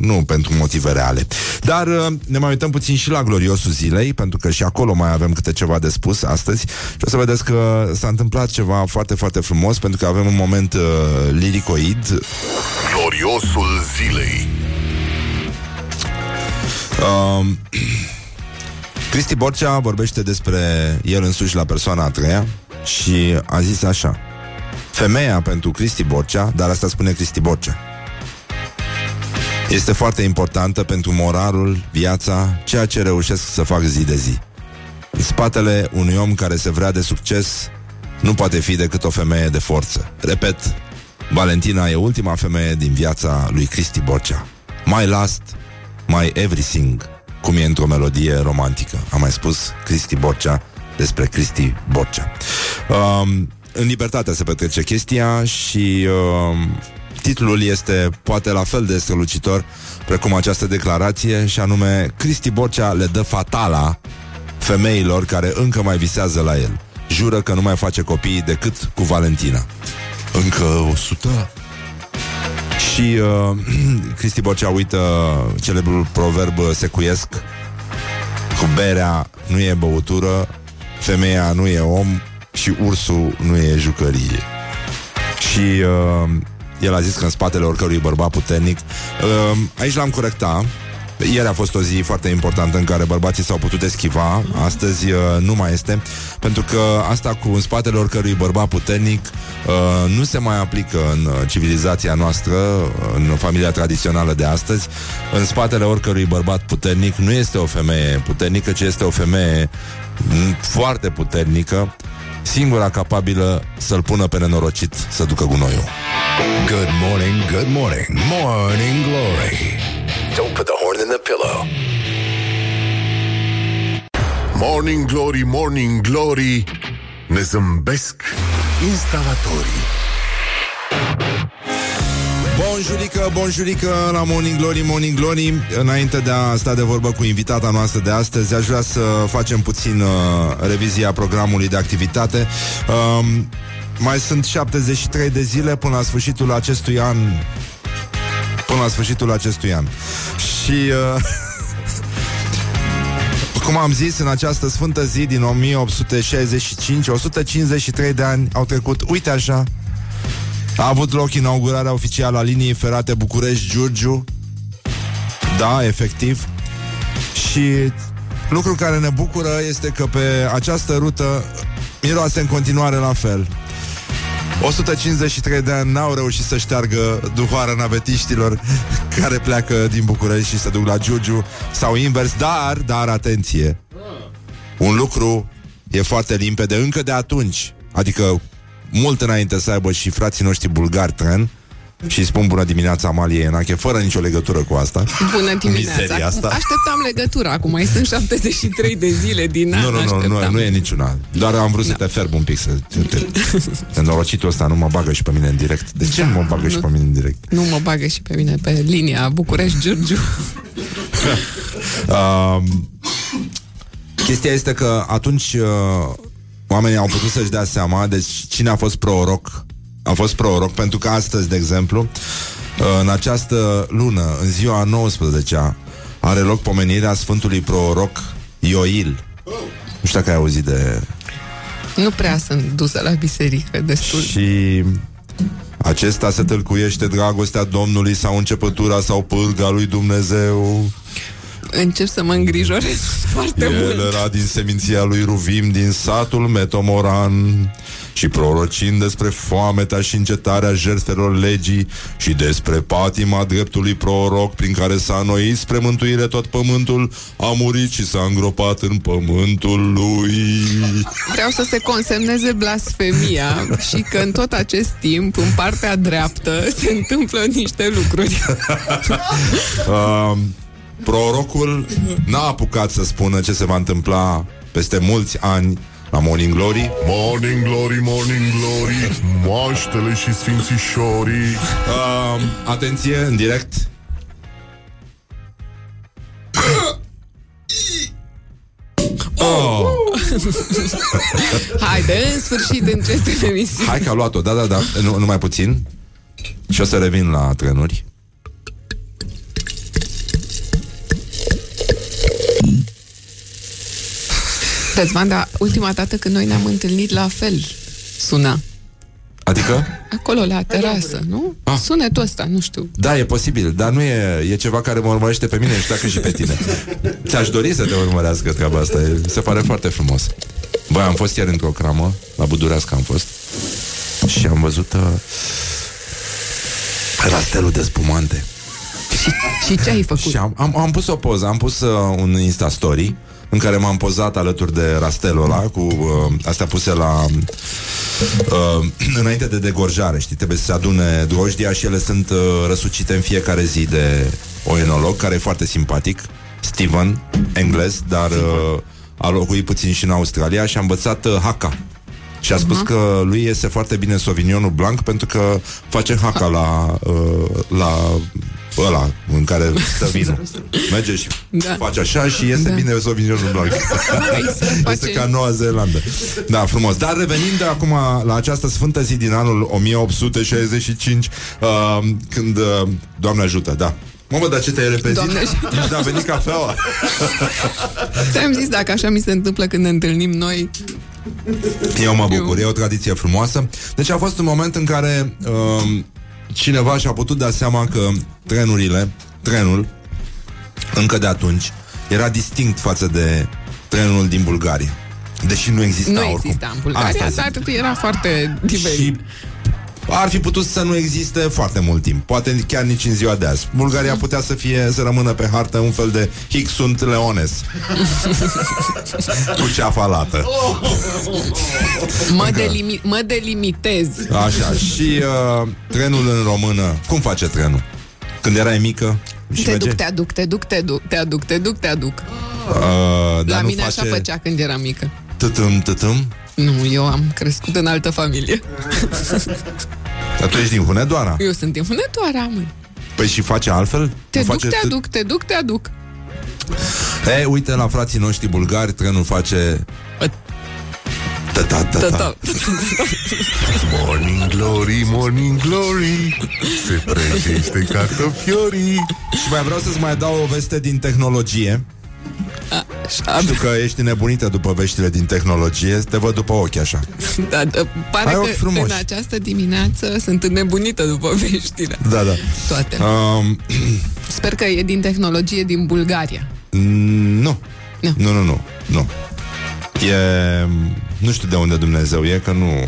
S2: nu pentru motive reale. Dar uh, ne mai uităm puțin și la gloriosul zilei, pentru că și acolo mai avem câte ceva de spus astăzi și o să vedeți că s-a întâmplat ceva foarte, foarte frumos, pentru că avem un moment uh, liricoid,
S1: Gloriosul zilei
S2: Um, Cristi Borcea vorbește despre el însuși la persoana a treia și a zis așa Femeia pentru Cristi Borcea, dar asta spune Cristi Borcea este foarte importantă pentru moralul, viața, ceea ce reușesc să fac zi de zi. În spatele unui om care se vrea de succes nu poate fi decât o femeie de forță. Repet, Valentina e ultima femeie din viața lui Cristi Borcea. My last, my everything, cum e într-o melodie romantică. A mai spus Cristi Borcea despre Cristi Borcea. Um, în libertatea se petrece chestia și um, titlul este poate la fel de strălucitor precum această declarație și anume Cristi Borcea le dă fatala femeilor care încă mai visează la el. Jură că nu mai face copii decât cu Valentina. Încă o sută? Și uh, Cristi Borcea uită celebrul proverb secuiesc. Cu berea nu e băutură Femeia nu e om Și ursul nu e jucărie. Și uh, El a zis că în spatele oricărui bărbat puternic uh, Aici l-am corectat ieri a fost o zi foarte importantă în care bărbații s-au putut eschiva, astăzi uh, nu mai este, pentru că asta cu în spatele oricărui bărbat puternic uh, nu se mai aplică în uh, civilizația noastră, în familia tradițională de astăzi. În spatele oricărui bărbat puternic nu este o femeie puternică, ci este o femeie mm, foarte puternică, singura capabilă să-l pună pe nenorocit să ducă gunoiul.
S3: Good morning, good morning, morning glory. Don't put the horn in the pillow.
S1: Morning Glory, Morning Glory Ne zâmbesc instalatorii
S2: Bonjurică, bonjurică la Morning Glory, Morning Glory Înainte de a sta de vorbă cu invitata noastră de astăzi Aș vrea să facem puțin uh, revizia programului de activitate um, mai sunt 73 de zile până la sfârșitul acestui an. Până la sfârșitul acestui an. Și... Uh, cum am zis, în această sfântă zi din 1865, 153 de ani au trecut, uite așa, a avut loc inaugurarea oficială a liniei ferate București-Giurgiu. Da, efectiv. Și lucrul care ne bucură este că pe această rută miroase în continuare la fel. 153 de ani n-au reușit să șteargă duhoarea navetiștilor care pleacă din București și se duc la Giurgiu sau invers, dar, dar, atenție, un lucru e foarte limpede încă de atunci, adică mult înainte să aibă și frații noștri bulgari tren, și îi spun bună dimineața Amalie Enache Fără nicio legătură cu asta.
S7: Bună dimineața.
S2: Asta.
S7: Așteptam legătura Acum mai sunt 73 de zile din an
S2: Nu, nu, nu, nu, nu e niciuna. Doar am vrut să te ferb un pic să te, te Norocitul ăsta nu mă bagă și pe mine în direct. De ce da, nu mă bagă nu, și pe mine în direct?
S7: Nu mă bagă și pe mine pe linia București-Giurgiu.
S2: Uh, Chestia este că atunci uh, Oamenii au putut să-și dea seama Deci cine a fost proroc a fost proroc, pentru că astăzi, de exemplu, uh, în această lună, în ziua 19 are loc pomenirea Sfântului Proroc Ioil. Nu știu dacă ai auzit de...
S7: Nu prea sunt dusă la biserică destul.
S2: Și acesta se tâlcuiește dragostea Domnului sau începătura sau pârga lui Dumnezeu.
S7: Încep să mă îngrijorez foarte
S2: El
S7: mult.
S2: El era din seminția lui Ruvim, din satul Metomoran și prorocind despre foamea și încetarea jertfelor legii și despre patima dreptului proroc prin care s-a înnoit spre mântuire tot pământul, a murit și s-a îngropat în pământul lui.
S7: Vreau să se consemneze blasfemia și că în tot acest timp, în partea dreaptă, se întâmplă niște lucruri.
S2: uh, prorocul n-a apucat să spună ce se va întâmpla peste mulți ani la Morning Glory.
S5: Morning Glory, Morning Glory, moaștele și sfințișorii.
S2: Uh, atenție, în direct. Oh.
S7: Haide, în sfârșit încet în emisiune.
S2: Hai că a luat-o, da, da, da, nu, numai puțin. Și o să revin la trenuri.
S7: Răzvan, dar ultima dată când noi ne-am întâlnit la fel suna.
S2: Adică?
S7: Acolo, la terasă, nu? Ah. Sunetul ăsta, nu știu.
S2: Da, e posibil, dar nu e, e ceva care mă urmărește pe mine și dacă și pe tine. Ți-aș dori să te urmărească treaba asta, e, se pare foarte frumos. Băi, am fost ieri într-o cramă, la Budurească am fost, și am văzut uh, rastelul de spumante.
S7: Și, și ce ai făcut?
S2: Și am, am, am pus o poză, am pus uh, un Insta Story în care m-am pozat alături de rastelul ăla cu uh, astea puse la uh, înainte de degorjare, știi, trebuie să se adune drojdia și ele sunt uh, răsucite în fiecare zi de o enolog care e foarte simpatic, Steven, englez, dar uh, a locuit puțin și în Australia și a învățat uh, haka. Și a spus uh-huh. că lui iese foarte bine Sauvignonul Blanc pentru că face haka la, uh, la ăla în care stă vinul. Merge și da. face așa și iese da. bine Sauvignonul Blanc. este ca Noua Zeelandă. Da, frumos. Dar revenind de acum la această sfântă zi din anul 1865, uh, când, uh, Doamne ajută, da, Mamă, dar ce te-ai repezit? Doamne, da, a venit cafeaua.
S7: Ți-am zis, dacă așa mi se întâmplă când ne întâlnim noi...
S2: Eu mă bucur, Eu... e o tradiție frumoasă. Deci a fost un moment în care uh, cineva și-a putut da seama că trenurile, trenul, încă de atunci, era distinct față de trenul din Bulgaria. Deși nu exista
S7: nu
S2: oricum.
S7: Nu exista în Bulgaria, dar era foarte diferit. Și
S2: ar fi putut să nu existe foarte mult timp. Poate chiar nici în ziua de azi. Bulgaria putea să fie, să rămână pe hartă un fel de Hic sunt Leones. Cu ceafa lată.
S7: mă, delimi- mă delimitez.
S2: Așa. Și uh, trenul în română. Cum face trenul? Când erai mică?
S7: Și te merge? duc, te aduc, te duc, te duc, te aduc, te duc, te aduc.
S2: Uh,
S7: La mine face... așa făcea când eram mică.
S2: Tătâm, tătâm?
S7: Nu, eu am crescut în altă familie.
S2: Dar tu ești din Hunedoara?
S7: Eu sunt din Hunedoara, măi.
S2: Păi și face altfel?
S7: Te
S2: nu
S7: duc,
S2: face
S7: te aduc, te duc, te aduc.
S2: Ei, uite la frații noștri bulgari, trenul face... Ta, ta, ta,
S4: Tot,
S2: ta.
S4: tot.
S5: Morning glory, morning glory Se prăjește cartofiorii
S2: Și mai vreau să-ți mai dau o veste din tehnologie
S4: Așa,
S2: Știu că ești nebunită după veștile din tehnologie Te văd după ochi așa
S7: Da, da, pare
S2: Ai
S7: că
S2: ochi frumoși.
S7: în această dimineață sunt înnebunită după veștile.
S2: Da, da
S7: Toate.
S2: um,
S7: Sper că e din tehnologie din Bulgaria.
S2: Nu
S7: Nu.
S2: Nu, nu, nu, nu E... Nu știu de unde Dumnezeu e Că nu...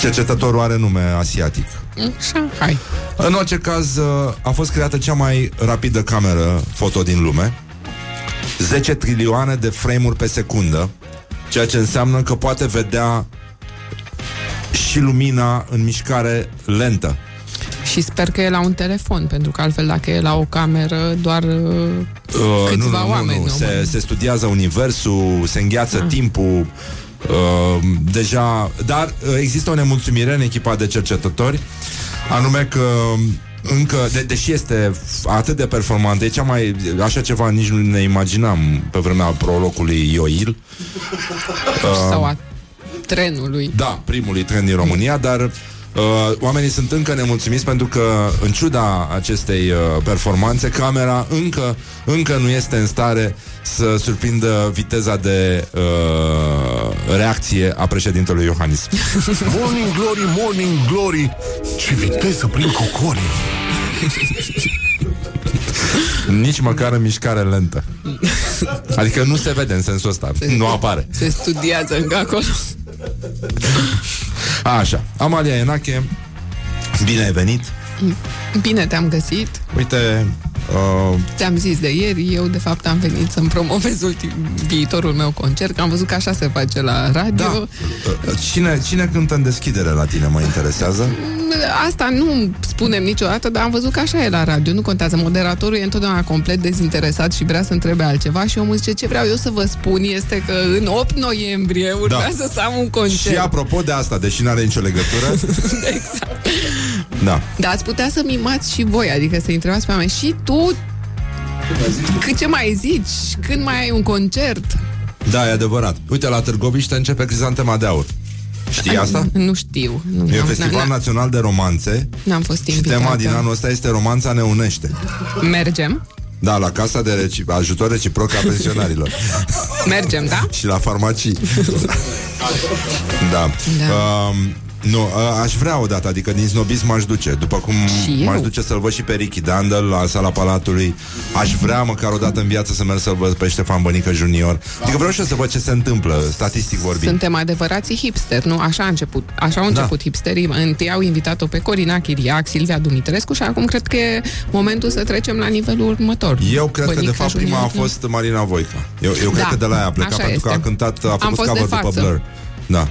S2: Cercetătorul are nume asiatic
S7: Așa, hai.
S2: În orice caz, uh, a fost creată cea mai rapidă cameră foto din lume 10 trilioane de frame-uri pe secundă Ceea ce înseamnă că poate vedea și lumina în mișcare lentă
S7: Și sper că e la un telefon, pentru că altfel dacă e la o cameră, doar uh,
S2: Uh,
S7: Câțiva
S2: nu, nu,
S7: oameni,
S2: nu, nu.
S7: nu,
S2: Se,
S7: mă.
S2: se studiază universul, se îngheață timpul uh, Deja Dar uh, există o nemulțumire în echipa de cercetători Anume că încă, de, deși este f- atât de performant, e cea mai, așa ceva nici nu ne imaginam pe vremea prologului Ioil.
S7: sau a trenului.
S2: Da, primului tren din România, dar uh, oamenii sunt încă nemulțumiți pentru că, în ciuda acestei uh, performanțe, camera încă, încă nu este în stare să surprindă viteza de uh, reacție a președintelui Iohannis.
S5: Morning glory, morning glory Ce viteză prin cocorii
S2: Nici măcar în mișcare lentă. Adică nu se vede în sensul ăsta. Nu apare.
S7: Se studiază încă acolo.
S2: Așa. Amalia Enache, bine ai venit.
S7: Bine te-am găsit.
S2: Uite, uh,
S7: Ți-am zis de ieri, eu de fapt am venit să-mi promovez ultim, viitorul meu concert, că am văzut că așa se face la radio.
S2: da. Uh, Cine, cine cântă în deschidere la tine, mă interesează?
S7: Asta nu spunem niciodată, dar am văzut că așa e la radio, nu contează. Moderatorul e întotdeauna complet dezinteresat și vrea să întrebe altceva și omul zice ce vreau eu să vă spun este că în 8 noiembrie urmează să am un concert.
S2: Și apropo de asta, deși nu are nicio legătură
S7: exact.
S2: Da
S7: Dar ați putea să mimați și voi, adică să întrebați pe oameni și tu cât ce mai zici? Când mai ai un concert?
S2: Da, e adevărat Uite, la Târgoviște începe Crizantema de Aur Știi asta?
S7: Nu știu. Nu,
S2: E un
S7: n-am-
S2: festival
S7: n-am-
S2: național de romanțe
S7: N-am fost
S2: Și
S7: invitată.
S2: tema din anul ăsta este Romanța ne unește
S7: Mergem?
S2: Da, la casa de reci- ajutor reciproc a pensionarilor
S7: Mergem, da?
S2: Și la farmacii Da,
S7: Da.
S2: Um, nu, a- aș vrea odată, adică din snobism m-aș duce După cum
S7: Și
S2: m-aș
S7: eu.
S2: duce să-l văd și pe Ricky Dandel La sala Palatului Aș vrea măcar o dată în viață să merg să-l văd pe Ștefan Bănică Junior Adică vreau și eu să văd ce se întâmplă Statistic vorbind
S7: Suntem adevărații hipster, nu? Așa a început. Așa au început
S2: Da.
S7: hipsterii. Întâi au invitat-o pe Corina Chiriac, Silvia Dumitrescu și acum cred că e momentul să trecem la nivelul următor.
S2: Eu cred că de
S7: Bănică
S2: fapt prima
S7: Junior.
S2: a fost Marina Voica Eu, eu cred
S7: Da,
S2: că de la ea a plecat
S7: așa
S2: Pentru că a
S7: este.
S2: cântat, a
S7: Am
S2: făcut
S7: fost
S2: cover
S7: de
S2: după
S7: față.
S2: Blur Da,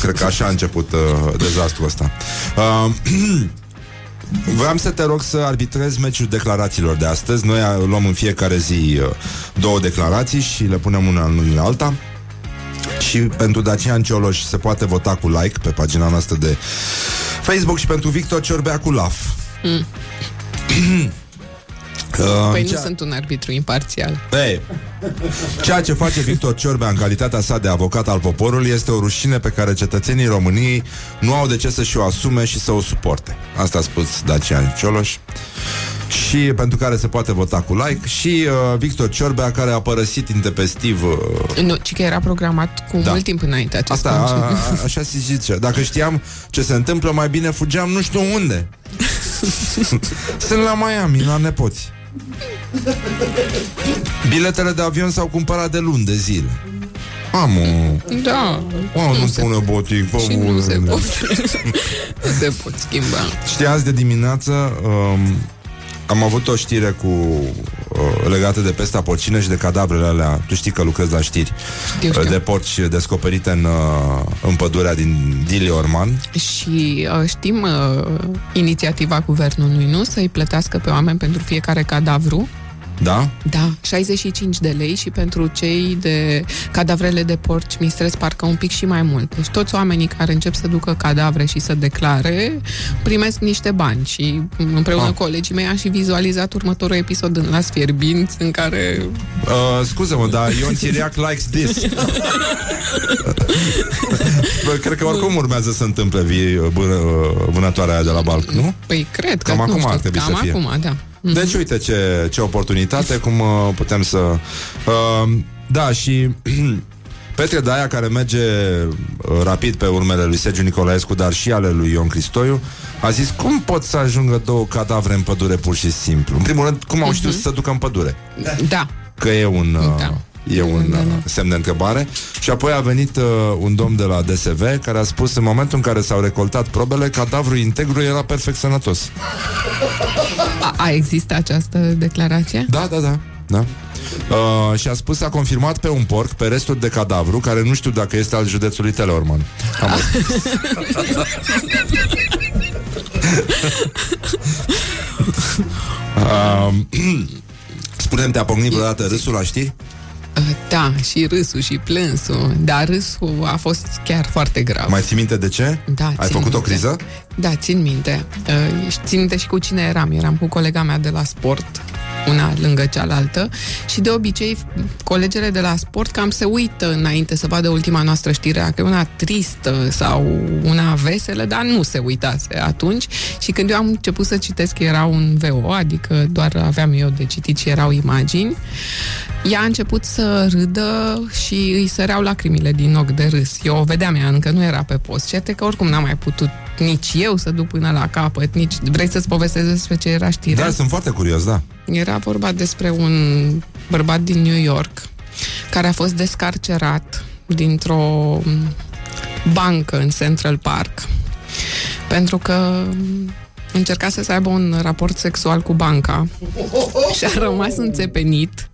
S2: cred că așa a început uh, dezastrul ăsta uh, Vreau să te rog să arbitrezi meciul declarațiilor de astăzi Noi uh, luăm în fiecare zi uh, două declarații și le punem una în lângă alta și pentru Dacian Cioloș se poate vota cu like pe pagina noastră de Facebook și pentru Victor Ciorbea cu laf. Mm.
S7: Păi nu sunt un arbitru imparțial.
S2: Ei, ceea ce face Victor Ciorbea în calitatea sa de avocat al poporului este o rușine pe care cetățenii României nu au de ce să-și o asume și să o suporte. Asta a spus Dacian Cioloș și pentru care se poate vota cu like și uh, Victor Ciorbea care a părăsit intempestiv uh,
S7: Nu, ci că era programat cu
S2: Da.
S7: mult timp înainte acest
S2: Asta, a,
S7: concert.
S2: a, așa se zice. Dacă știam ce se întâmplă, mai bine fugeam nu știu unde. Sunt la Miami, la nepoți. Biletele de avion s-au cumpărat de luni de zile. Am o...
S7: Da.
S2: Oh, nu pune botic, pe
S7: Și nu
S2: bune.
S7: se pot. nu se pot schimba.
S2: Știi, azi de dimineață um, am avut o știre cu uh, legată de pesta porcină și de cadavrele alea. Tu știi că lucrez la știri
S7: Știu, știu.
S2: uh, de porci descoperite în, uh, în pădurea din Dili Orman.
S7: Și uh, știm uh, inițiativa guvernului, nu? Să-i plătească pe oameni pentru fiecare cadavru.
S2: Da?
S7: Da, 65 de lei și pentru cei de cadavrele de porci mistrez parcă un pic și mai mult. Deci toți oamenii care încep să ducă cadavre și să declare primesc niște bani și împreună
S2: Ah.
S7: cu colegii mei am și vizualizat următorul episod în Las Fierbinți în care
S2: Uh, scuze-mă, dar Ion Țiriac likes this. Bă, cred că oricum urmează să întâmple vi- bână, vânătoarea aia de la Balc, nu?
S7: Păi cred că
S2: Cam
S7: nu
S2: acum
S7: știu,
S2: ar trebui
S7: cam
S2: să fie.
S7: acum, da.
S2: Deci uite ce, ce oportunitate, cum uh, putem să... Uh, da, și Petre Daia, care merge uh, rapid pe urmele lui Sergiu Nicolaescu, dar și ale lui Ion Cristoiu, a zis cum pot să ajungă două cadavre în pădure pur și simplu. În primul rând, cum au știut să se ducă în pădure?
S7: Da.
S2: Că e un... Uh,
S7: Da.
S2: E un uh, semn de întrebare Și apoi a venit uh, un domn de la DSV Care a spus în momentul în care s-au recoltat probele Cadavrul integru era perfect sănătos
S7: A, a există această declarație?
S2: Da, da, da, da. Uh, și a spus, a confirmat pe un porc Pe restul de cadavru Care nu știu dacă este al județului Teleorman Am uh, Spune-mi, te-a pocnit vreodată râsul la știri?
S7: Uh, Da, și râsul și plânsul Dar râsul a fost chiar foarte grav
S2: Mai ții minte de ce?
S7: Da,
S2: Ai
S7: țin
S2: făcut o
S7: minte.
S2: criză?
S7: Da, țin minte. Uh, și țin minte și cu cine eram. Eram cu colega mea de la sport, una lângă cealaltă, și de obicei colegele de la sport cam se uită înainte să vadă ultima noastră știre, că e una tristă sau una veselă, dar nu se uitase atunci. Și când eu am început să citesc, era un VO, adică doar aveam eu de citit și erau imagini, ea a început să râdă și îi săreau lacrimile din ochi de râs. Eu o vedeam, ea încă nu era pe post. Certe că oricum n-am mai putut nici eu să duc până la capăt, nici... Vrei să-ți povestesc despre ce era știrea?
S2: Da, sunt foarte curios, da
S7: Era vorba despre un bărbat din New York care a fost descarcerat dintr-o bancă în Central Park pentru că încerca să aibă un raport sexual cu banca și a rămas înțepenit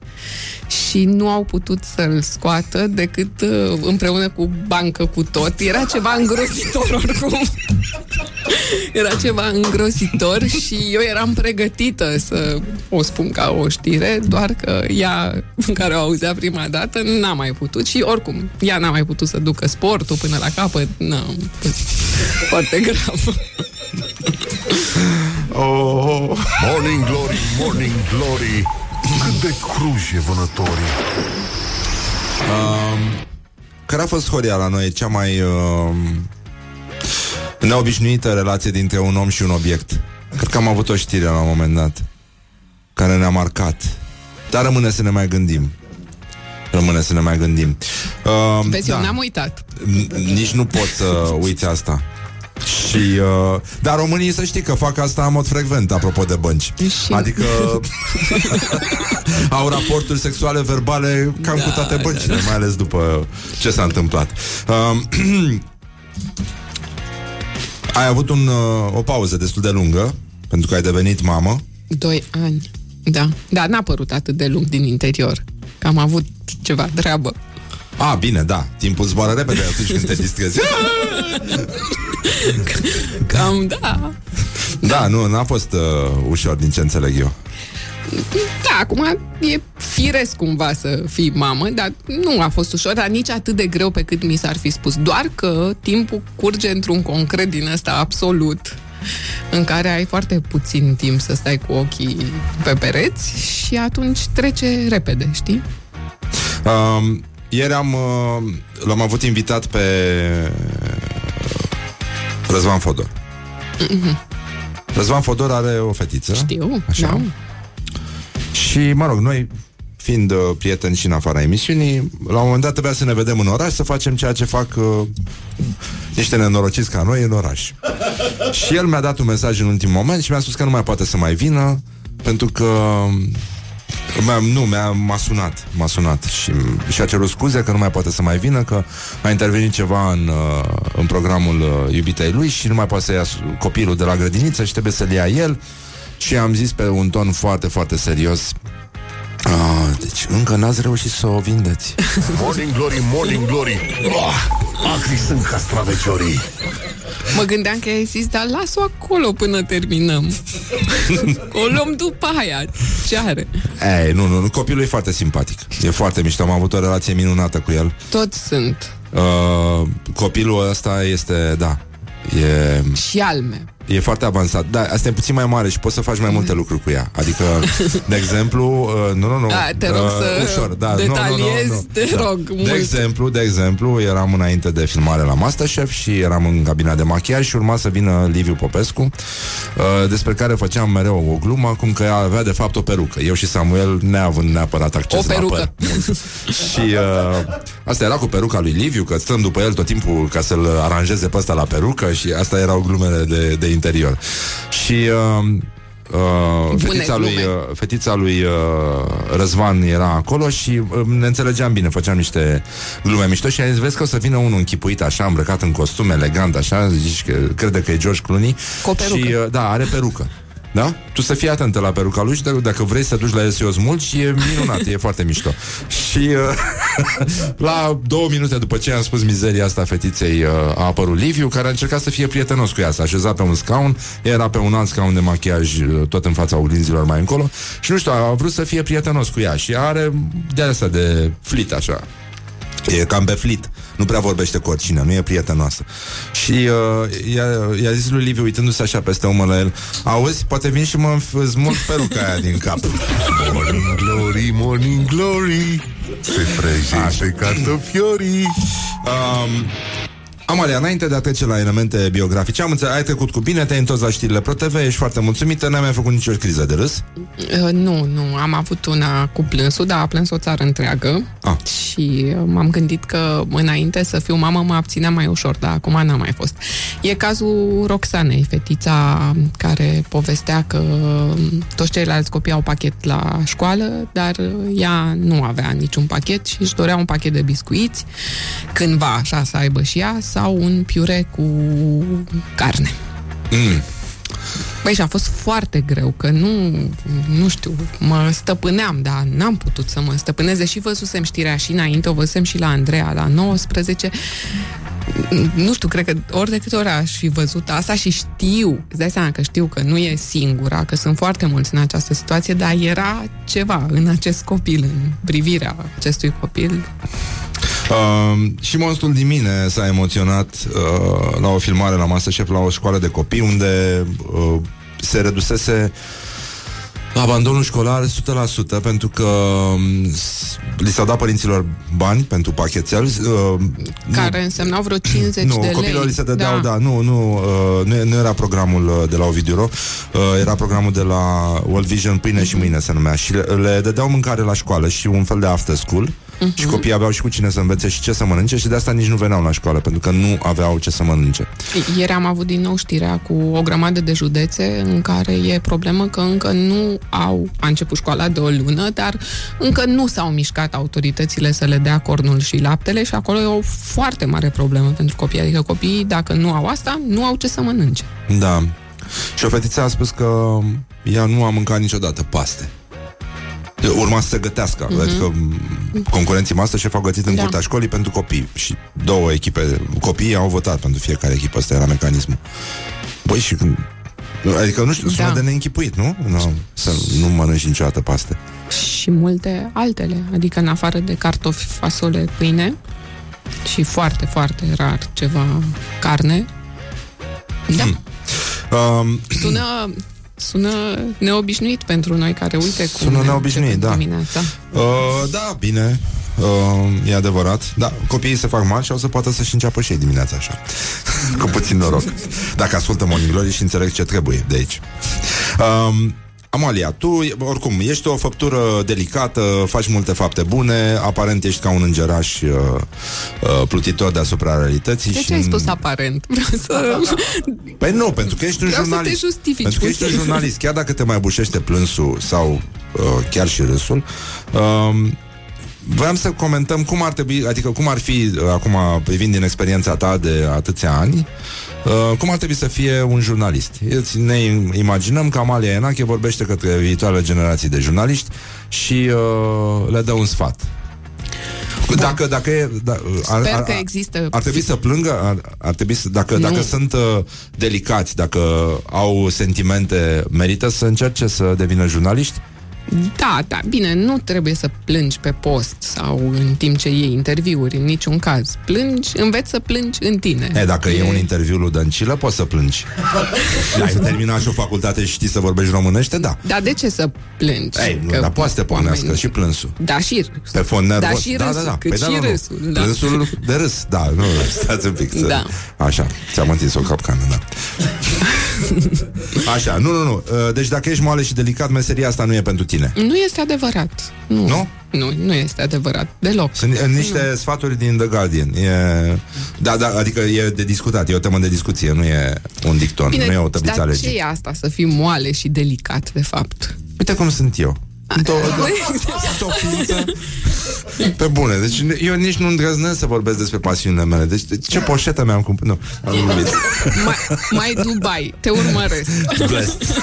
S7: și nu au putut să-l scoată decât uh, împreună cu bancă cu tot. Era ceva îngrozitor oricum. Era ceva îngrozitor și eu eram pregătită să o spun ca o știre, doar că ea, care o auzea prima dată, n-a mai putut și oricum, ea n-a mai putut să ducă sportul până la capăt, n-a fost foarte grav.
S2: oh.
S5: Morning Glory, Morning Glory Cât de cruji e vânătorii
S2: Care a fost, Horia, la noi cea mai uh, neobișnuită relație dintre un om și un obiect? Cred că am avut o știre la un moment dat care ne-a marcat. Dar rămâne să ne mai gândim. Rămâne să ne mai gândim. Uh,
S7: Vezi, eu n-am uitat.
S2: N- Nici nu pot să uiți asta. Și, uh, dar românii să știi că fac asta în mod frecvent, apropo de bănci.
S7: Și-
S2: Adică au raporturi sexuale verbale cam da, cu toate băncile, mai ales după ce s-a întâmplat. Uh, ai avut un, uh, o pauză destul de lungă, pentru că ai devenit mamă.
S7: Doi ani. Da. Dar n-a părut atât de lung din interior. Că am avut ceva treabă.
S2: A, bine, da, timpul zboară repede atunci când te distrezi.
S7: Cam, da.
S2: Da, nu, n-a fost uh, ușor din ce înțeleg eu.
S7: Da, acum e firesc cumva să fii mamă, dar nu a fost ușor, dar nici atât de greu pe cât mi s-ar fi spus. Doar că timpul curge într-un concret din ăsta absolut în care ai foarte puțin timp să stai cu ochii pe pereți și atunci trece repede, știi?
S2: Uh, ieri am, uh, l-am avut invitat pe Răzvan Fodor. Răzvan Fodor are o fetiță.
S7: Știu,
S2: Așa.
S7: da.
S2: Și, mă rog, noi, fiind uh, prieteni și în afara emisiunii, la un moment dat trebuia să ne vedem în oraș, să facem ceea ce fac uh, niște nenorociți ca noi în oraș. și el mi-a dat un mesaj în ultimul moment și mi-a spus că nu mai poate să mai vină, pentru că M-a, nu, mi-a, m-a sunat, m-a sunat și, și a cerut scuze că nu mai poate să mai vină, că a intervenit ceva în, uh, în programul uh, iubitei lui și nu mai poate să ia s- copilul de la grădiniță și trebuie să-l ia el. Și am zis pe un ton foarte, foarte serios Ah, deci încă n-ați reușit să o vindeți.
S5: Morning Glory, Morning Glory oh, Acri sunt castraveciorii
S7: Mă gândeam că ai zis, dar las-o acolo până terminăm. o luăm după aia. Ce are?
S2: Ei, nu, nu, nu, copilul e foarte simpatic. E foarte mișto, am avut o relație minunată cu el.
S7: Toți sunt.
S2: Uh, copilul ăsta este, da, e...
S7: Și alme.
S2: E foarte avansat. Da, asta e puțin mai mare și poți să faci mai multe lucruri cu ea. Adică, de exemplu, uh, nu, nu, nu.
S7: Da, te rog
S2: uh,
S7: să
S2: ușor, da,
S7: detaliezi,
S2: nu, nu, nu, nu.
S7: te
S2: da.
S7: rog,
S2: De
S7: mult.
S2: exemplu, de exemplu, eram înainte de filmare la Masterchef și eram în cabina de machiaj și urma să vină Liviu Popescu, uh, despre care făceam mereu o glumă, cum că ea avea de fapt o perucă. Eu și Samuel, neavând neapărat acces
S7: O perucă.
S2: la păr. Mult. și uh, asta era cu peruca lui Liviu, că stăm după el tot timpul ca să-l aranjeze pe ăsta la perucă și asta erau glumele de, de interior. Și uh, uh,
S7: Bune
S2: fetița, lui,
S7: glume.
S2: uh, fetița lui uh, Răzvan era acolo și uh, ne înțelegeam bine, făceam niște glume mișto și am zis, vezi că o să vină unul închipuit așa, îmbrăcat în costum, elegant, așa, zici că crede că e George Clooney.
S7: Cu o perucă.
S2: Și, uh, da, are perucă. Da? Tu să fii atentă la peruca lui și dacă, dacă vrei să te duci la el să o smulgi, e minunat, e foarte mișto. Și uh, la două minute după ce am spus mizeria asta fetiței, uh, a apărut Liviu, care a încercat să fie prietenos cu ea, s-a așezat pe un scaun, ea era pe un alt scaun de machiaj, uh, tot în fața oglinzilor mai încolo, și nu știu, a vrut să fie prietenos cu ea și are de asta de flit, așa. E cam pe flit. Nu prea vorbește cu oricine, nu e prietenoasă. Și uh, i-a, i-a zis lui Liviu, uitându-se așa peste umăr la el, auzi, poate vin și mă înf- smulg peruca aia din cap.
S5: Morning glory, morning glory Se prăjește cartofiorii
S2: Um, Amalia, înainte de a trece la elemente biografice, am înțeles, ai trecut cu bine, te-ai întors la știrile ProTV, ești foarte mulțumită, n-ai mai făcut nicio criză de râs.
S7: Uh, nu, nu, am avut una cu plânsul, dar a plâns o țară întreagă
S2: Ah.
S7: și uh, m-am gândit că înainte să fiu mamă mă abțineam mai ușor, dar acum n-a mai fost. E cazul Roxanei, fetița care povestea că um, toți ceilalți copii au pachet la școală, dar uh, ea nu avea niciun pachet și își dorea un pachet de biscuiți, cândva așa să aibă și ea, sau un piure cu carne.
S2: Mm.
S7: Băi, și a fost foarte greu, că nu, nu știu, mă stăpâneam, dar n-am putut să mă stăpânez, deși văzusem știrea și înainte, o văzusem și la Andreea, la 19, nu știu, cred că ori de câte ori aș fi văzut asta și știu, îți dai seama că știu că nu e singura, că sunt foarte mulți în această situație, dar era ceva în acest copil, în privirea acestui copil.
S2: Uh, și monstrul din mine s-a emoționat uh, la o filmare la Masterchef la o școală de copii unde uh, se redusese abandonul școlar 100% pentru că um, s- li s-au dat părinților bani pentru pachetel. Uh,
S7: Care însemnau vreo 50
S2: nu,
S7: de lei.
S2: copilor li se dădeau, da, nu, nu, uh, nu, nu era programul uh, de la Ovidiu Ro, uh, era programul de la World Vision Pâine și Mâine se numea și le, le dădeau mâncare la școală și un fel de after school
S7: Mhm.
S2: și copiii aveau și cu cine să învețe și ce să mănânce și de asta nici nu veneau la școală, pentru că nu aveau ce să mănânce.
S7: Ieri am avut din nou știrea cu o grămadă de județe în care e problemă că încă nu au, a început școala de o lună, dar încă nu s-au mișcat autoritățile să le dea cornul și laptele și acolo e o foarte mare problemă pentru copii. Adică copiii, dacă nu au asta, nu au ce să mănânce.
S2: Da. Și o fetiță a spus că ea nu a mâncat niciodată paste. Urma să se gătească mm-hmm. Adică m, concurenții Masterchef au gătit în
S7: Da.
S2: curtea școlii pentru copii Și două echipe Copiii au votat pentru fiecare echipă Asta era mecanismul Băi și când Adică nu știu, sună
S7: Da.
S2: de neînchipuit, nu? nu? Să nu mănânci niciodată paste
S7: Și multe altele, adică în afară de cartofi, fasole, pâine și foarte, foarte rar ceva carne. Da.
S2: um,
S7: Sună, sună neobișnuit pentru noi care uite cum
S2: Sună
S7: ne
S2: neobișnuit,
S7: începem
S2: da.
S7: Dimineața.
S2: uh, Da, bine. Uh, E adevărat. Da, copiii se fac mari și o să poată să-și înceapă și ei dimineața așa. Cu puțin noroc. Dacă ascultă Morning Glory și înțeleg ce trebuie de aici. Um, Amalia, tu, oricum, ești o făptură delicată, faci multe fapte bune, aparent ești ca un îngeraș uh, uh, plutitor deasupra realității.
S7: De
S2: și
S7: ce ai spus aparent? Vreau să...
S2: Păi nu, pentru că ești un
S7: Vreau să te
S2: jurnalist.
S7: justifici
S2: pentru că ești un
S7: puțin.
S2: jurnalist. Chiar dacă te mai bușește plânsul sau uh, chiar și râsul, uh, Vreau să comentăm cum ar trebui, adică cum ar fi, uh, acum privind din experiența ta de atâția ani, uh, cum ar trebui să fie un jurnalist. Îți- Ne imaginăm că Amalia Enache vorbește către viitoarele generații de jurnaliști și uh, le dă un sfat. Dacă, dacă e, da, ar,
S7: Sper
S2: ar,
S7: că
S2: ar-
S7: există-
S2: Ar trebui să plângă? Ar, ar trebui să, dacă,
S7: Nu.
S2: dacă sunt uh, delicați, dacă au sentimente, merită să încerce să devină jurnaliști?
S7: Da, da, bine, nu trebuie să plângi pe post sau în timp ce iei interviuri, în niciun caz. Plângi, înveți să plângi în tine.
S2: E, dacă e un interviu lui Dăncilă, poți să plângi. Ai terminat și o facultate și știi să vorbești românește? Da.
S7: Dar de ce să plângi?
S2: Ei, nu,
S7: Că
S2: dar poate să te pornească
S7: oamenii-
S2: și plânsul.
S7: Da, și
S2: Pe fond nervos.
S7: Da, și
S2: da,
S7: râsul,
S2: da, da.
S7: cât
S2: da,
S7: și
S2: nu, nu.
S7: râsul, da.
S2: Râsul de râs, da, nu, stați un pic. Să...
S7: Da.
S2: Așa, ți-am întins o capcană, da. Așa, nu, nu, nu. Uh, Deci dacă ești moale și delicat, meseria asta nu e pentru tine.
S7: Nu este adevărat. Nu.
S2: Nu?
S7: Nu, nu este adevărat. Deloc.
S2: Sunt uh, niște sfaturi din The Guardian. E... Da, da, adică e de discutat, e o temă de discuție, nu e un dicton, nu e o tăbliță
S7: dar ce
S2: legii.
S7: e asta să fii moale și delicat, de fapt?
S2: Uite cum sunt eu. Sunt o, sunt o ființă Pe bune, deci eu nici nu îndrăznesc să vorbesc despre pasiunile mele Deci ce poșetă mi-am cumpărat Nu, am glumit.
S7: mai, mai Dubai, te urmăresc.
S2: Blessed.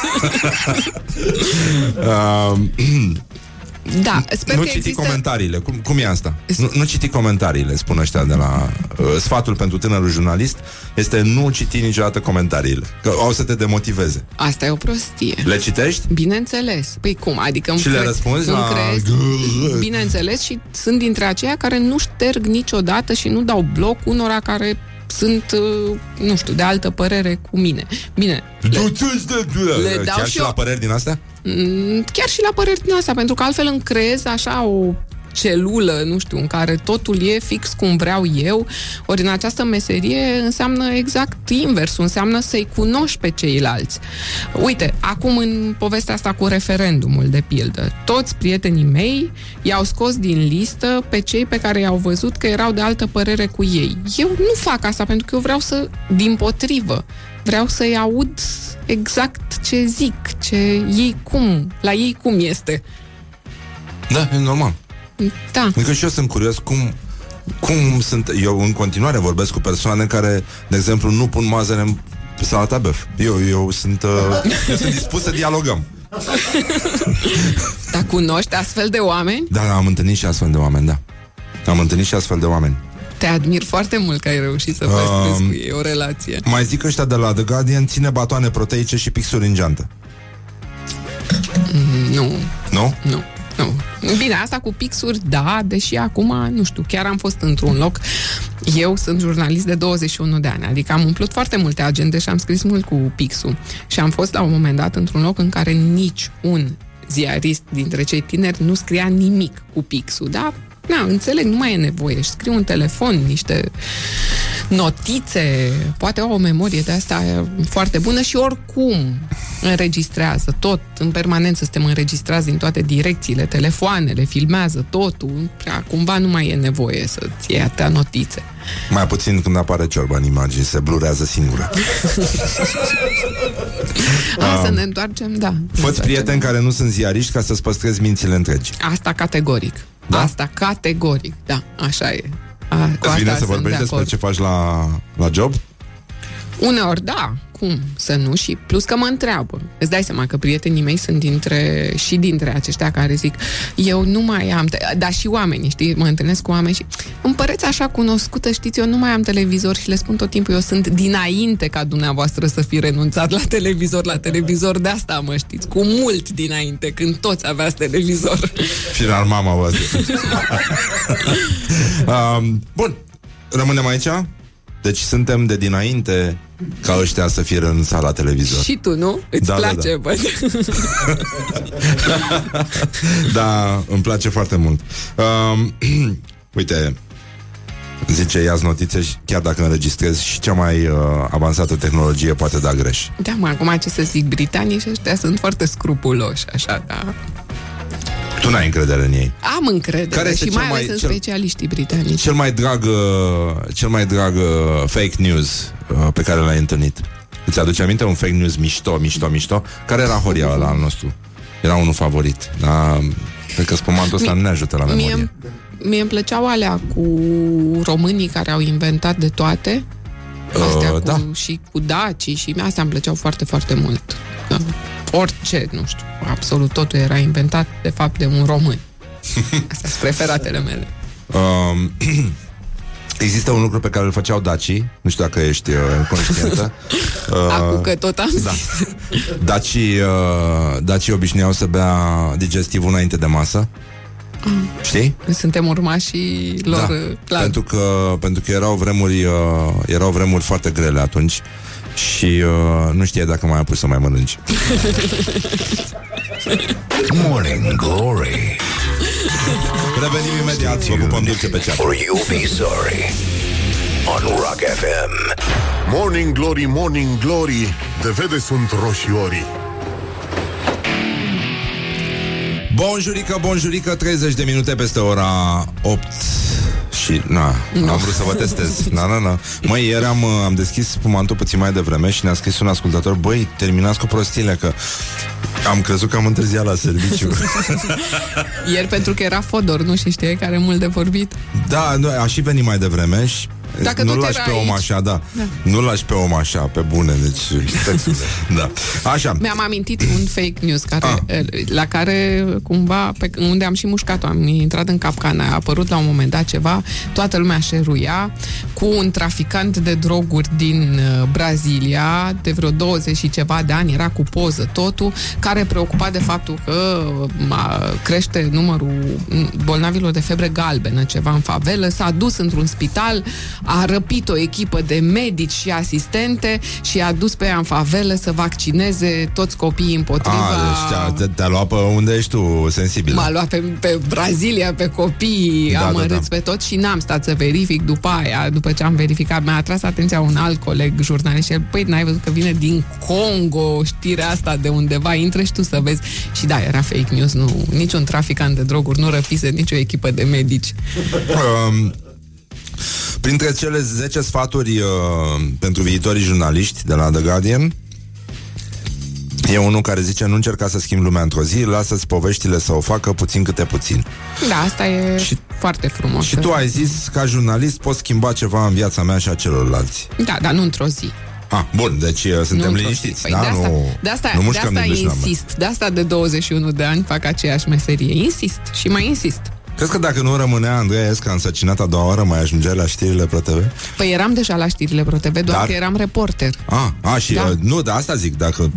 S2: um,
S7: Da, sper
S2: nu
S7: că
S2: citi
S7: există...
S2: comentariile. Cum, cum e asta? Nu, nu citi comentariile, spun ăștia de la... Uh, sfatul pentru tânărul jurnalist este nu citi niciodată comentariile. Că o să te demotiveze.
S7: Asta e o prostie.
S2: Le citești?
S7: Bineînțeles. Păi cum? Adică îmi
S2: Și le
S7: cre-
S2: răspunzi
S7: îmi
S2: la-
S7: crezi? Bineînțeles și sunt dintre aceia care nu șterg niciodată și nu dau bloc unora care sunt, uh, nu știu, de altă părere cu mine. Bine, le, Le dau
S2: Chiar
S7: și
S2: și
S7: eu-
S2: la păreri din astea?
S7: Mm, chiar și la păreri din asta, pentru că altfel îmi creez așa o celulă, nu știu, în care totul e fix cum vreau eu, ori în această meserie înseamnă exact inversul, înseamnă să-i cunoști pe ceilalți. Uite, acum în povestea asta cu referendumul, de pildă, toți prietenii mei i-au scos din listă pe cei pe care i-au văzut că erau de altă părere cu ei. Eu nu fac asta pentru că eu vreau să, din potrivă, vreau să-i aud exact ce zic, ce ei cum, la ei cum este.
S2: Da, e normal.
S7: Da.
S2: Adică și eu sunt curios cum cum sunt, eu în continuare vorbesc cu persoane care, de exemplu, nu pun mazăre în salata băf. Eu, eu sunt, uh, eu sunt dispus să dialogăm.
S7: Dar cunoști astfel de oameni?
S2: Da, da, am întâlnit și astfel de oameni, da. Am întâlnit și astfel de oameni.
S7: Te admir foarte mult că ai reușit să păstrezi cu ei o relație.
S2: Mai zic ăștia de la The Guardian, ține batoane proteice și pixuri în geantă.
S7: Nu,
S2: Nu?
S7: nu. Nu. Bine, asta cu pixuri, da, deși acum, nu știu, chiar am fost într-un loc. Eu sunt jurnalist de 21 de ani, adică am umplut foarte multe agende și am scris mult cu pixul. Și am fost la un moment dat într-un loc în care nici un ziarist dintre cei tineri nu scria nimic cu pixul, da? Na, înțeleg, nu mai e nevoie. Și scriu un telefon, niște notițe, poate au o memorie de asta foarte bună și oricum înregistrează tot, în permanență suntem înregistrați din toate direcțiile, telefoanele, filmează totul, prea, cumva nu mai e nevoie să-ți iei atâtea notițe.
S2: Mai puțin când apare ciorba în imagine, se blurează singură.
S7: A, să ne întoarcem, da. ne
S2: Fă-ți
S7: întoarcem.
S2: prieteni care nu sunt ziariști ca să-ți păstrezi mințile întregi.
S7: Asta categoric.
S2: Da?
S7: Asta categoric, da, așa e. A, cu
S2: Îți
S7: asta
S2: vine să
S7: sunt
S2: vorbești
S7: de
S2: despre
S7: acord.
S2: ce faci la, la job?
S7: Uneori, da, cum să nu și plus că mă întreabă. Îți dai seama că prietenii mei sunt dintre și dintre aceștia care zic eu nu mai am, te- dar și oamenii, știi, mă întâlnesc cu oameni și îmi păreți așa cunoscută, știți, eu nu mai am televizor și le spun tot timpul, eu sunt dinainte ca dumneavoastră să fi renunțat la televizor, la televizor, de asta mă știți, cu mult dinainte, când toți aveați televizor.
S2: Final mama voastră. um, bun, rămânem aici? Deci suntem de dinainte ca ăștia să fie renunțat la televizor.
S7: și tu, nu? Îți
S2: Da, da,
S7: place,
S2: da.
S7: văd.
S2: Da, îmi place foarte mult. Um, uite, zice ia notițe și chiar dacă înregistrezi și cea mai uh, avansată tehnologie poate da greș.
S7: Da, mă, acum ce să zic, britanii și ăștia sunt foarte scrupuloși, așa, da.
S2: Tu n-ai încredere în ei.
S7: Am încredere
S2: Care este
S7: și
S2: cel
S7: mai ales
S2: mai-
S7: în
S2: cel-
S7: specialiștii britanici.
S2: Cel mai drag, uh, cel mai drag uh, fake news uh, pe care l-ai întâlnit. Îți aduce aminte un fake news mișto, mișto, mișto? Care era Horia ăla al nostru? Era unul favorit. Dar cred că spumantul ăsta nu ne ajută la memorie.
S7: Mie, mie îmi plăceau alea cu românii care au inventat de toate. Astea
S2: Uh,
S7: cu,
S2: da.
S7: și cu dacii și astea îmi plăceau foarte, foarte mult. Da. Orice, nu știu, absolut totul era inventat de fapt de un român. Astea sunt preferatele mele.
S2: Um, Există un lucru pe care îl făceau dacii Nu știu dacă ești uh, conștientă uh,
S7: Acum că tot am
S2: da.
S7: zis.
S2: Dacii, uh, dacii obișnuiau să bea digestivul înainte de masă Știi?
S7: Suntem urmașii lor,
S2: da.
S7: clar.
S2: Pentru că, pentru că erau vremuri uh, Erau vremuri foarte grele atunci Și uh, nu știe dacă mai a pus să mai mănânci
S3: Morning Glory.
S2: Revenim imediat Vă pupăm dulce pe ceapă
S3: Or you'll be sorry. On Rock FM.
S5: Morning Glory, Morning Glory De vede sunt roșiorii
S2: Bonjurică, bonjurică 30 de minute peste ora 8 și, na, no. am vrut să vă testez Na, na, na Măi, ieri am, uh, am deschis spumantul puțin mai devreme Și ne-a scris un ascultător Băi, terminați cu prostile că am crezut că am întârziat la serviciu
S7: Ieri pentru că era Fodor, nu și știe care e mult de vorbit.
S2: Da, nu, a și venit mai devreme și
S7: Dacă
S2: nu
S7: tot
S2: lași
S7: era
S2: pe om
S7: aici.
S2: așa, da.
S7: Da.
S2: Nu lași pe om așa, pe bune, deci textule. Da. Așa.
S7: Mi-am amintit un fake news care,
S2: Ah.
S7: la care cumva, pe, unde am și mușcat-o, am intrat în capcană, a apărut la un moment dat ceva, toată lumea șeruia cu un traficant de droguri din uh, Brazilia, de vreo 20 și ceva de ani, era cu poză totul, care preocupat de faptul că a, crește numărul bolnavilor de febre galbenă, ceva în favelă, s-a dus într-un spital, a răpit o echipă de medici și asistente și a dus pe ea în favelă să vaccineze toți copiii împotriva...
S2: A, deci te-a, te- te-a luat pe unde ești tu sensibil.
S7: M-a luat pe, pe Brazilia, pe copii
S2: Da,
S7: da,
S2: da,
S7: amărâți
S2: da.
S7: pe tot și n-am stat să verific după aia, după ce am verificat, mi-a atras atenția un alt coleg jurnalist și el, păi, n-ai văzut că vine din Congo știrea asta de undeva, intră și tu să vezi. Și da, era fake news, nu, niciun traficant de droguri nu răpise nicio echipă de medici.
S2: Um, printre cele 10 sfaturi uh, pentru viitorii jurnaliști de la The Guardian E unul care zice Nu încerca să schimbi lumea într-o zi Lasă-ți poveștile să o facă puțin câte puțin
S7: Da, asta e
S2: Și-
S7: și, foarte frumos.
S2: Și tu ai zis Ca jurnalist poți schimba ceva în viața mea și a celorlalți
S7: Da, dar nu într-o zi.
S2: Ah, bun, deci uh, suntem
S7: nu într-o
S2: liniștiți
S7: zi.
S2: da?
S7: de asta,
S2: nu,
S7: de asta,
S2: nu
S7: de
S2: mușcăm
S7: asta
S2: din duș la mână.
S7: insist. De asta de 21 de ani fac aceeași meserie. Insist și mai insist.
S2: Crezi că dacă nu rămânea Andreea Esca însăcinat a doua oară Mai ajungeai la știrile ProTV?
S7: Păi eram deja la știrile ProTV, doar
S2: Dar-
S7: că eram reporter.
S2: Ah, a, și
S7: Da.
S2: uh, nu, de asta zic Dacă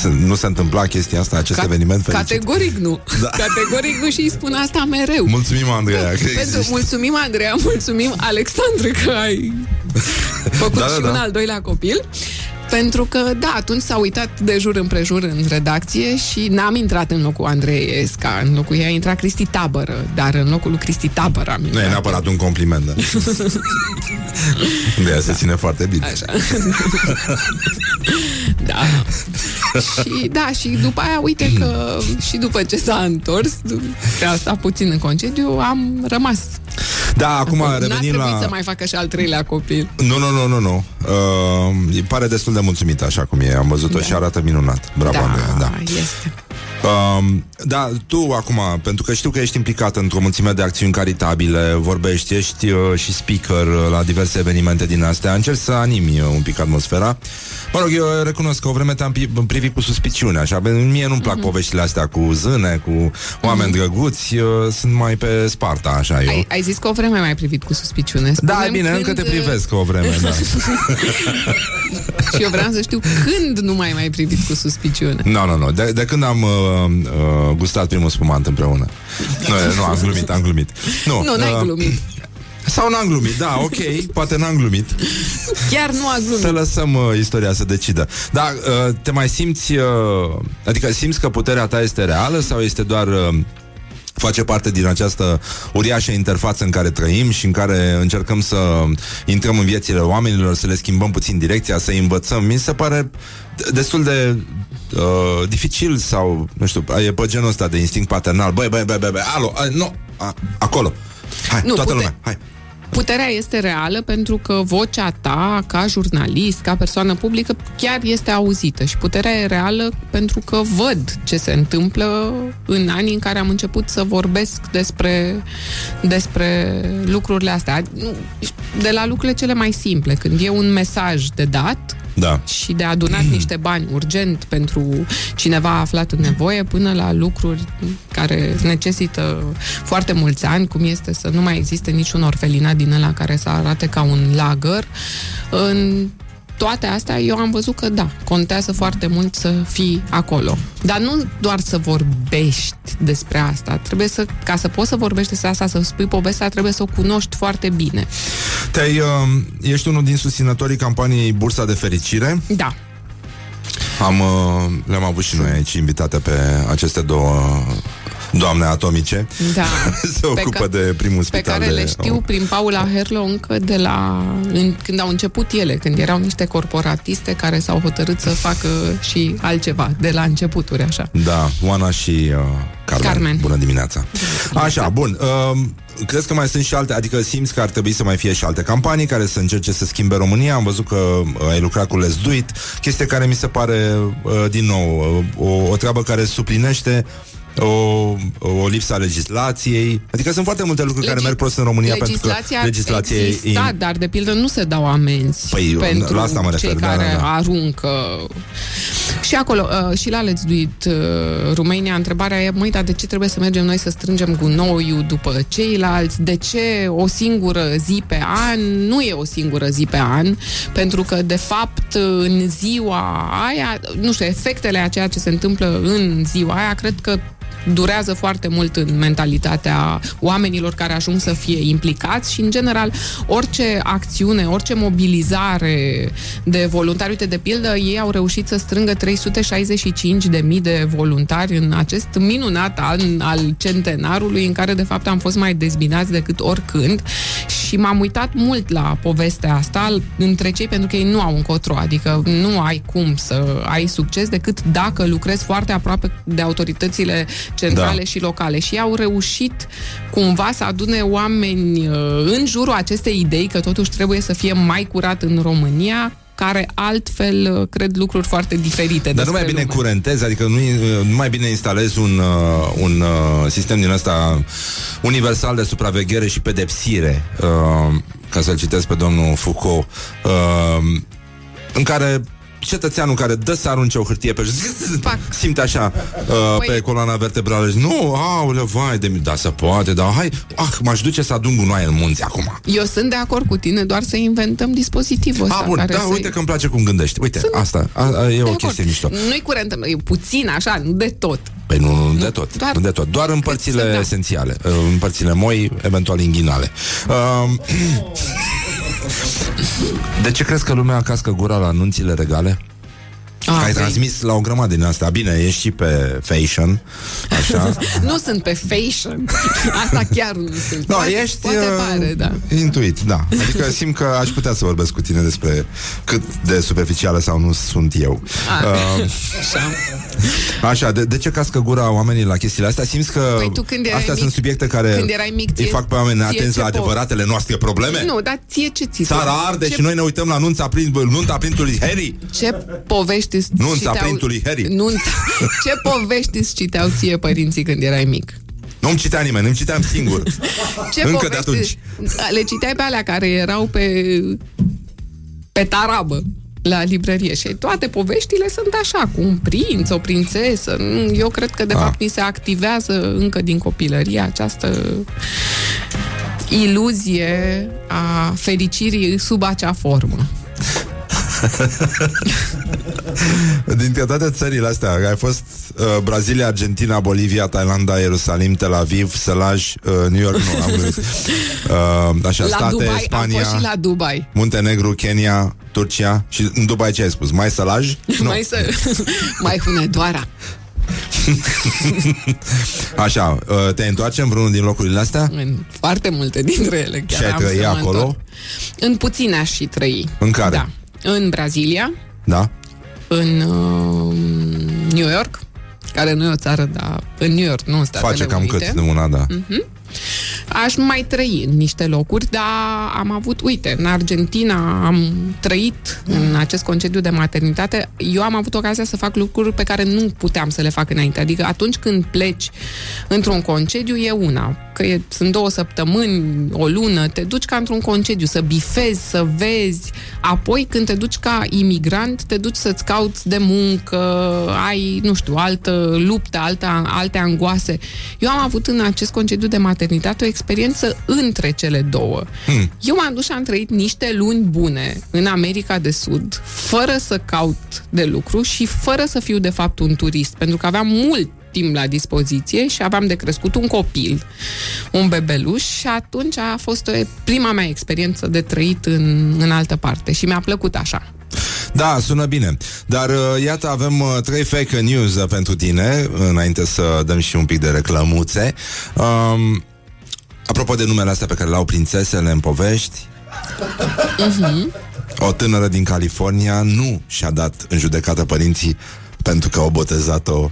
S2: se, nu se întâmpla chestia asta Acest
S7: Ca-
S2: eveniment fericit
S7: Categoric nu.
S2: Da.
S7: Categoric nu și îi spun asta mereu.
S2: Mulțumim, Andreea, că
S7: Pentru,
S2: existi.
S7: mulțumim, Andreea, mulțumim, Alexandru, că ai făcut
S2: Da, da,
S7: și
S2: da.
S7: un al doilea copil. Pentru că, da, atunci s-a uitat de jur împrejur în redacție și n-am intrat în locul Andrei Esca. În locul ei a intrat Cristi Tabără, dar în locul lui Cristi Tabără am
S2: Nu
S7: intrat.
S2: e neapărat un compliment, da. De aia se ține foarte bine.
S7: Așa. da. și da, și după aia, uite că și după ce s-a întors, de asta puțin în concediu, am rămas.
S2: Da, acum
S7: N-a
S2: revenim
S7: trebuit
S2: la...
S7: să mai facă și al treilea copil.
S2: Nu, nu, nu, nu, nu. Uh, îi pare destul de mulțumit așa cum e. Am văzut-o
S7: Da.
S2: și arată minunat. Bravo, Andreea, da.
S7: este.
S2: Um, da, tu acum, pentru că știu că ești implicat într-o mulțime de acțiuni caritabile, vorbești, ești uh, și speaker uh, la diverse evenimente din astea, încerci să animi uh, un pic atmosfera. Mă rog, eu recunosc că o vreme te-am pi- privit cu suspiciune, așa, pentru mie nu-mi
S7: Mhm.
S2: plac poveștile astea cu zâne, cu oameni drăguți, uh, sunt mai pe Sparta, așa eu.
S7: Ai, ai zis că o vreme mai privit cu suspiciune.
S2: Da,
S7: Spune-mi
S2: bine,
S7: când,
S2: încă te privesc o vreme, da.
S7: Și eu vreau să știu când nu mai mai privit cu suspiciune.
S2: Nu, nu, nu. De, de când am uh, uh, gustat primul spumant împreună. Nu, nu, am glumit, am glumit. Nu,
S7: Nu, n-ai
S2: uh,
S7: glumit.
S2: Sau n-am glumit, da, ok, poate n-am glumit.
S7: Chiar nu a glumit.
S2: Să lăsăm uh, istoria să decidă. Da, uh, te mai simți, uh, adică simți că puterea ta este reală sau este doar... Uh, face parte din această uriașă interfață în care trăim și în care încercăm să intrăm în viețile oamenilor, să le schimbăm puțin direcția, să învățăm. Mi se pare destul de uh, dificil sau, nu știu, e pe genul ăsta de instinct paternal. Băi, băi, băi, băi, băi alo, a, nu, a, acolo. Hai,
S7: Nu,
S2: toată
S7: pute-
S2: lumea, hai.
S7: Puterea este reală pentru că vocea ta, ca jurnalist, ca persoană publică, chiar este auzită. Și puterea e reală pentru că văd ce se întâmplă în anii în care am început să vorbesc despre, despre lucrurile astea. Nu, De la lucrurile cele mai simple, când e un mesaj de dat
S2: Da.
S7: și de adunat niște bani urgent pentru cineva aflat în nevoie, până la lucruri care necesită foarte mulți ani, cum este să nu mai existe niciun orfelinat din ăla care să arate ca un lagăr. În toate astea, eu am văzut că da, contează foarte mult să fii acolo. Dar nu doar să vorbești despre asta. Trebuie să, ca să poți să vorbești despre asta, să spui povestea, trebuie să o cunoști foarte bine.
S2: Te-ai, uh, ești unul din susținătorii campaniei Bursa de Fericire.
S7: Da.
S2: Am, uh, le-am avut și noi aici invitate pe aceste două doamne atomice.
S7: Da.
S2: Se
S7: Pe
S2: ocupă
S7: ca-
S2: de primul
S7: Pe
S2: spital
S7: care
S2: de...
S7: le știu prin Paula Herlo încă de la în, când au început ele, când erau niște corporatiste care s-au hotărât să facă și altceva, de la începuturi, așa.
S2: Da, Oana și uh, Carmen.
S7: Carmen.
S2: Bună dimineața. Așa, bun. Uh, crezi că mai sunt și alte, adică simți că ar trebui să mai fie și alte campanii care să încerce să schimbe România? Am văzut că uh, ai lucrat cu Let's Do It, chestie care mi se pare, uh, din nou, uh, o, o treabă care suplinește o, o lipsă a legislației. Adică sunt foarte multe lucruri care
S7: Legi-
S2: merg prost în România
S7: legislația
S2: pentru că legislația e-
S7: exista, dar de pildă nu se dau amenzi
S2: Păi,
S7: pentru
S2: la asta mă refer,
S7: cei
S2: da,
S7: care
S2: da, da.
S7: aruncă. Și acolo, uh, și la Let's Do It uh, România, întrebarea e, măi, dar de ce trebuie să mergem noi să strângem gunoiul după ceilalți? De ce o singură zi pe an? Nu e o singură zi pe an, pentru că, de fapt, în ziua aia, nu știu, efectele a ceea ce se întâmplă în ziua aia, cred că durează foarte mult în mentalitatea oamenilor care ajung să fie implicați și, în general, orice acțiune, orice mobilizare de voluntari, uite, de pildă, ei au reușit să strângă 365 de mii de voluntari în acest minunat an al centenarului, în care, de fapt, am fost mai dezbinați decât oricând. Și m-am uitat mult la povestea asta între cei, pentru că ei nu au încotro, adică nu ai cum să ai succes decât dacă lucrezi foarte aproape de autoritățile centrale
S2: Da.
S7: și locale și ei au reușit cumva să adune oameni uh, în jurul acestei idei că totuși trebuie să fie mai curat în România care altfel uh, cred lucruri foarte diferite
S2: Dar nu mai
S7: despre
S2: bine
S7: lume.
S2: curentezi, adică nu, nu mai bine instalezi un, uh, un uh, sistem din ăsta universal de supraveghere și pedepsire, uh, ca să-l citesc pe domnul Foucault, uh, în care cetățeanul care dă să arunce o hârtie pe jos,
S7: Pac.
S2: simte așa uh,
S7: Păi-
S2: pe coloana vertebrală și nu, aule, vai de mi, da, se poate, dar hai, ah, m-aș duce să adun gunoaie în munți acum.
S7: Eu sunt de acord cu tine, doar să inventăm dispozitivul ăsta.
S2: A, bun,
S7: care
S2: da,
S7: să
S2: uite că îmi place cum gândești. Uite,
S7: Sunt
S2: asta a, a, e
S7: de
S2: o
S7: acord.
S2: chestie mișto.
S7: Nu-i curent, e puțin așa, nu de tot.
S2: Păi nu, nu de tot,
S7: doar-
S2: nu de tot. Doar în părțile
S7: să da.
S2: esențiale, în părțile moi, eventual inghinale. Um, de ce crezi că lumea cască gura la anunțile regale?
S7: Ah,
S2: Ai
S7: păi,
S2: transmis la o grămadă din asta. Bine, ești și pe fashion, așa.
S7: Nu sunt pe fashion. Asta chiar nu sunt.
S2: No,
S7: poate,
S2: ești
S7: poate
S2: uh,
S7: pare, da.
S2: intuit, da. Adică simt că aș putea să vorbesc cu tine despre cât de superficială sau nu sunt eu.
S7: Ah,
S2: Uh,
S7: așa.
S2: Așa, de, de ce cască gura oamenii la chestiile astea? Simți că
S7: Păi tu când erai
S2: astea
S7: mic-
S2: sunt subiecte care
S7: când erai mic,
S2: îi
S7: ție-
S2: fac pe oameni
S7: ție
S2: atenți
S7: ce
S2: la
S7: po-
S2: adevăratele noastre probleme?
S7: Nu, dar ție ce ți se-
S2: Țara arde
S7: ce,
S2: și noi ne uităm la nunța, prin, nunta printului Harry.
S7: Ce povești îți
S2: Nunța
S7: citeau...
S2: printului Harry.
S7: Nunța... Ce povești îți citeau ție părinții când erai mic?
S2: Nu-mi citea nimeni, îmi citeam singur.
S7: Ce
S2: Încă de
S7: povești... Le citeai pe alea care erau pe... pe tarabă la librărie și toate poveștile sunt așa, cu un prinț, o prințesă. Nu, Eu cred că, de
S2: Ah.
S7: fapt, mi se activează încă din copilărie această iluzie a fericirii sub acea formă.
S2: Dintre toate țările astea, ai fost uh, Brazilia, Argentina, Bolivia, Thailanda, Ierusalim, Tel Aviv, Sălaj, uh, New York, nu, am glumit. Uh, așa,
S7: La
S2: state,
S7: Dubai,
S2: Spania,
S7: am fost și la Dubai.
S2: Muntenegru, Kenya, Turcia și în Dubai ce ai spus? Mai Sălaj? Nu.
S7: Mai să... mai Hunedoara.
S2: Așa, uh, te întoarce în vreunul din locurile astea?
S7: În foarte multe dintre ele. Chiar
S2: Și ai
S7: am
S2: trăi
S7: să mă
S2: acolo?
S7: întorc. În puține aș și trăi.
S2: În care?
S7: Da. În Brazilia,
S2: Da?
S7: În uh, New York, care nu e o țară, dar în New York, nu în Statele
S2: Face cam
S7: Unite.
S2: cât de una, da.
S7: Aș mai trăi în niște locuri, dar am avut, uite, în Argentina am trăit în acest concediu de maternitate. Eu am avut ocazia să fac lucruri pe care nu puteam să le fac înainte. Adică atunci când pleci într-un concediu e una. că e, sunt două săptămâni, o lună, te duci ca într-un concediu, să bifezi, să vezi. Apoi, când te duci ca imigrant, te duci să-ți cauți de muncă, ai, nu știu, altă luptă, alte, alte angoase. Eu am avut în acest concediu de maternitate o experiență între cele două. Hmm. Eu m-am dus și am trăit niște luni bune în America de Sud, fără să caut de lucru și fără să fiu, de fapt, un turist, pentru că aveam mult timp la dispoziție și aveam de crescut un copil, un bebeluș și atunci a fost o, prima mea experiență de trăit în, în altă parte și mi-a plăcut așa.
S2: Da, sună bine. Dar uh, iată, avem uh, trei fake news uh, pentru tine, înainte să dăm și un pic de reclămuțe. Um, apropo de numele astea pe care le-au prințesele în povești, uh-huh. o tânără din California nu și-a dat în judecată părinții pentru că au botezat-o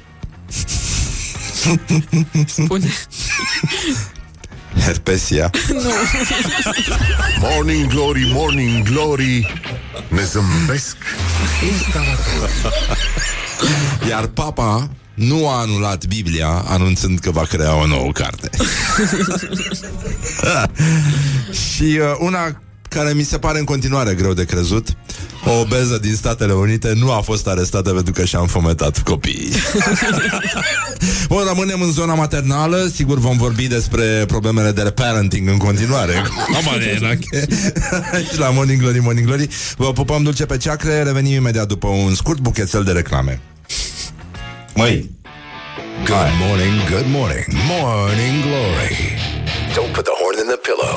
S7: Spune.
S2: Herpesia.
S5: Morning Glory, Morning Glory, ne zâmbesc
S2: Iar papa nu a anulat Biblia anunțând că va crea o nouă carte. și uh, una care mi se pare în continuare greu de crezut. O obeză din Statele Unite nu a fost arestată pentru că și-a înfometat copiii. Bun, rămânem în zona maternală. Sigur vom vorbi despre problemele de parenting în continuare. și la Morning Glory, Morning Glory. Vă pupăm dulce pe ceacre. Revenim imediat după un scurt buchețel de reclame. Măi,
S3: Good morning, good morning, morning glory. Don't put the horn in the pillow.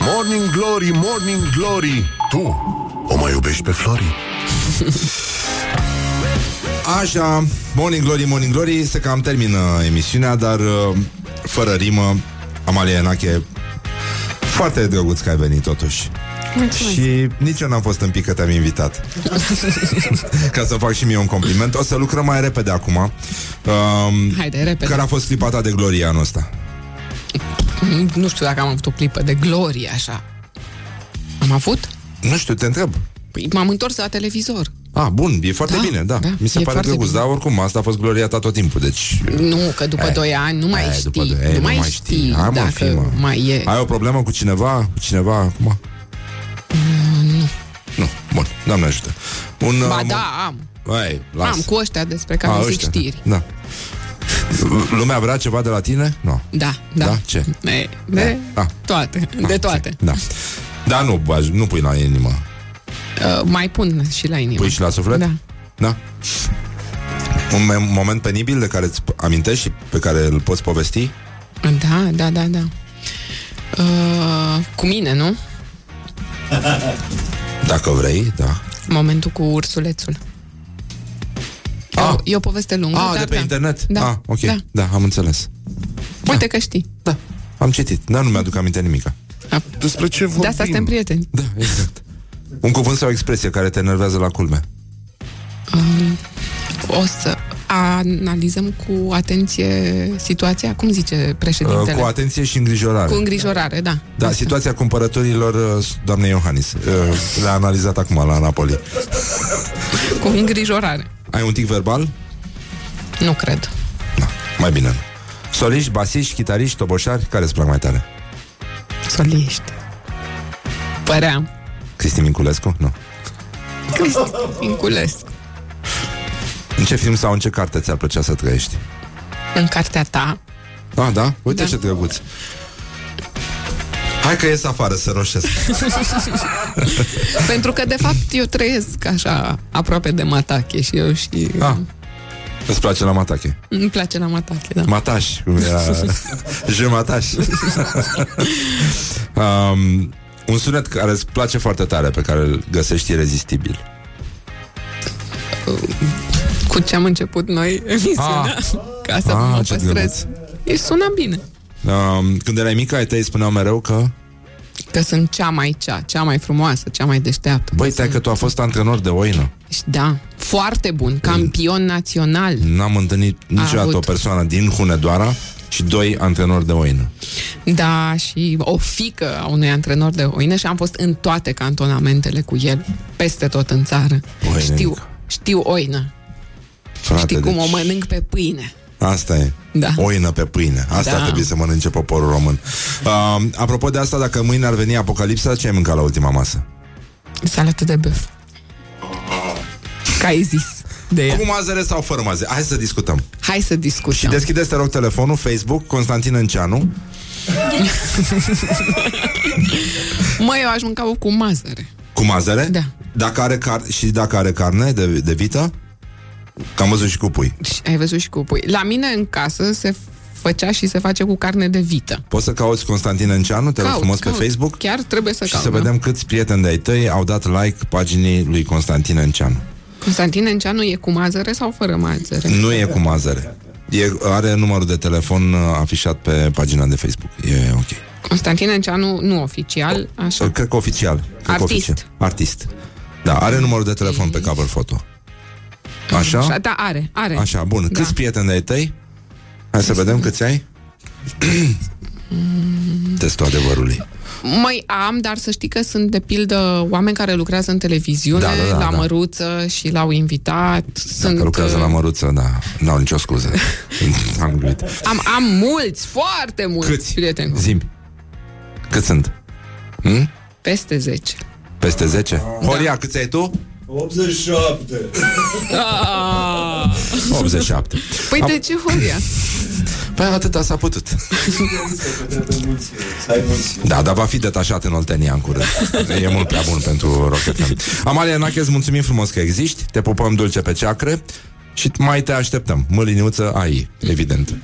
S5: Morning Glory, Morning Glory Tu o mai iubești pe Flori?
S2: Așa, Morning Glory, Morning Glory Se cam termină emisiunea Dar uh, fără rimă Amalia Enache Foarte drăguț că ai venit totuși
S7: Mulțumesc.
S2: Și nici eu n-am fost în pic că te-am invitat Ca să fac și mie un compliment O să lucrăm mai repede acum um,
S7: Haide, repede.
S2: Care a fost clipa ta de glorie anul ăsta?
S7: Nu știu dacă am avut o clipă de glorie așa. Am avut?
S2: Nu știu, te întreb
S7: Păi m-am întors la televizor.
S2: Ah, bun, e foarte
S7: Da,
S2: bine, da,
S7: da,
S2: Mi se
S7: e
S2: pare
S7: foarte
S2: drăguț,
S7: bine.
S2: dar oricum asta a fost gloria ta tot timpul Deci
S7: Nu, că după
S2: Eh,
S7: 2 ani nu mai
S2: eh,
S7: știi.
S2: după doi ani
S7: nu mai știi
S2: Hai, mă,
S7: dacă
S2: fii, mă.
S7: mai e.
S2: Ai o problemă cu cineva? Cu cineva acum? Nu. Nu, bun, Doamne ajută. Un,
S7: Ba
S2: uh,
S7: da, am.
S2: Hai, las.
S7: Am cu ăștia despre care
S2: A,
S7: zic
S2: ăștia,
S7: știri.
S2: Da. Lumea vrea ceva de la tine? Nu.
S7: Da, da.
S2: Da? Ce?
S7: De, de
S2: Da.
S7: toate.
S2: Da,
S7: De toate.
S2: Da. Da, nu, bagi, nu pui la inimă.
S7: Uh, mai pun și la inimă.
S2: Pui și la suflet?
S7: Da.
S2: Da. Un me- moment penibil de care îți amintești și pe care îl poți povesti?
S7: Da, da, da, da. Uh, cu mine, nu?
S2: Dacă vrei, da.
S7: Momentul cu ursulețul. E,
S2: Ah.
S7: o, e o poveste lungă.
S2: Ah,
S7: dar
S2: de pe
S7: da.
S2: internet?
S7: Da.
S2: Ah, ok.
S7: Da.
S2: Da, am înțeles.
S7: Uite că știi.
S2: Da, am citit, dar nu mi-aduc aminte nimica.
S5: Despre ce vorbim?
S7: De asta suntem prieteni.
S2: Da, exact. Un cuvânt sau o expresie care te enervează la culme.
S7: O să analizăm cu atenție situația, cum zice președintele?
S2: Uh, cu atenție și îngrijorare.
S7: Cu îngrijorare, da.
S2: Da, situația cumpărătorilor uh, doamnei Iohannis. Uh, Le-a analizat acum la Napoli.
S7: Cu îngrijorare.
S2: Ai un tic verbal?
S7: Nu cred.
S2: Mai bine. nu. Soliști, basiști, chitariști, toboșari, care îți plac mai tare?
S7: Soliști. Păream.
S2: Cristi Minculescu? Nu.
S7: Cristi Inculescu.
S2: În ce film sau în ce carte ți-ar plăcea să trăiești?
S7: În cartea ta.
S2: Ah, da? Uite
S7: Da.
S2: ce drăguț. Hai că ies afară să roșesc.
S7: Pentru că, de fapt, eu trăiesc așa, aproape de Matache și eu și...
S2: Ah. Îți place la matache?
S7: Îmi place la Matache, da.
S2: Mataș, cum era Je mataș um, Un sunet care îți place foarte tare Pe care îl găsești irezistibil
S7: Cu ce am început noi emisiunea, ca să
S2: Ah,
S7: mă
S2: ce
S7: păstrez. E sună bine.
S2: um, Când erai mică, ai tăi spuneau mereu că
S7: Că sunt cea mai cea, cea mai frumoasă, cea mai deșteaptă.
S2: Băi, tai că tu a fost antrenor de oină
S7: Și Da, foarte bun, campion național.
S2: N-am întâlnit niciodată
S7: avut.
S2: o persoană din Hunedoara Și doi antrenori de oină
S7: Da, și o fică a unui antrenor de oină și am fost în toate cantonamentele cu el, peste tot în țară.
S2: Oină,
S7: știu,
S2: Nica.
S7: știu oină.
S2: Frate,
S7: Știi cum
S2: deci...
S7: o mănânc pe pâine.
S2: Asta e.
S7: Da.
S2: Oină pe pâine. Asta
S7: Da.
S2: ar trebui să mănânce poporul român. Uh, apropo de asta, dacă mâine ar veni apocalipsa, ce ai mâncat la ultima masă?
S7: Salată de băf. Ca ai zis de ea.
S2: Cu mazăre sau fără mazăre? Hai să discutăm.
S7: Hai să
S2: Și
S7: discutăm.
S2: deschideți, te rog, telefonul, Facebook, Constantin Înceanu.
S7: Măi, eu aș mânca cu mazăre.
S2: Cu mazăre?
S7: Da.
S2: Dacă are car- și dacă are carne de, de vită? Că am văzut și cu pui.
S7: Și ai văzut și cu pui. La mine în casă se făcea și se face cu carne de vită.
S2: Poți să cauți Constantin Înceanu, te rog
S7: Caut,
S2: frumos
S7: caut.
S2: pe Facebook
S7: Chiar trebuie să
S2: și
S7: caut.
S2: să
S7: da?
S2: vedem câți prieteni de-ai tăi au dat like paginii lui Constantin Înceanu.
S7: Constantin Enceanu e cu mazăre sau fără mazăre?
S2: Nu e cu mazăre. E, are numărul de telefon uh, afișat pe pagina de Facebook. E ok.
S7: Constantin Enceanu nu oficial, așa.
S2: Cred că oficial. Cred că
S7: Artist.
S2: Oficial. Artist. Da, are numărul de telefon pe cover foto. Așa?
S7: Așa, da, are, are.
S2: Așa, bun.
S7: Da.
S2: Câți prieteni de-ai tăi? Hai să vedem câți ai. Testul adevărului.
S7: Mai am, dar să știi că sunt de pildă oameni care lucrează în televiziune,
S2: Da, da, da,
S7: la
S2: da.
S7: măruță și l-au invitat. sunt,
S2: Dacă lucrează la
S7: uh,
S2: măruță, da, n-au nicio scuză. Am gluit.
S7: Am, am mulți, foarte mulți
S2: Câți?
S7: prieteni.
S2: Zim. Cât sunt? Hm?
S7: Peste 10.
S2: Peste 10? Horia, câți ai tu?
S8: 87.
S7: Ah!
S2: 87.
S7: Păi
S2: Am-
S7: de ce, Horia?
S2: Păi atâta s-a putut.
S8: Să ai mulți.
S2: Da, dar va fi detașat în Oltenia în curând. E mult prea bun pentru Rock FM. Amalia Nache, îți mulțumim frumos că existi. Te pupăm dulce pe ceacre. Și mai te așteptăm. Măliniuță ai, evident.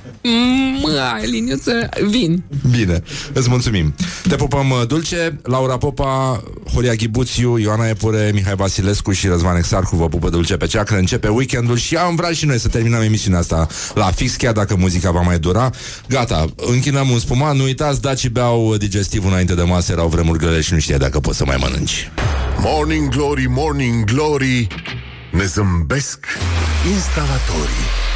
S7: Mă, liniuță, vin.
S2: Bine, îți mulțumim. Te pupăm uh, dulce. Laura Popa, Horia Ghibuțiu, Ioana Epure, Mihai Vasilescu și Răzvan Exarcu vă pupă dulce pe ceacră. Începe weekendul și am vrea și noi să terminăm emisiunea asta la fix, chiar dacă muzica va mai dura. Gata, închinăm un spuman. Nu uitați, daci beau digestiv înainte de masă. Erau vremuri grele și nu știa dacă poți să mai mănânci.
S1: Morning Glory, Morning Glory Ne zâmbesc instalatorii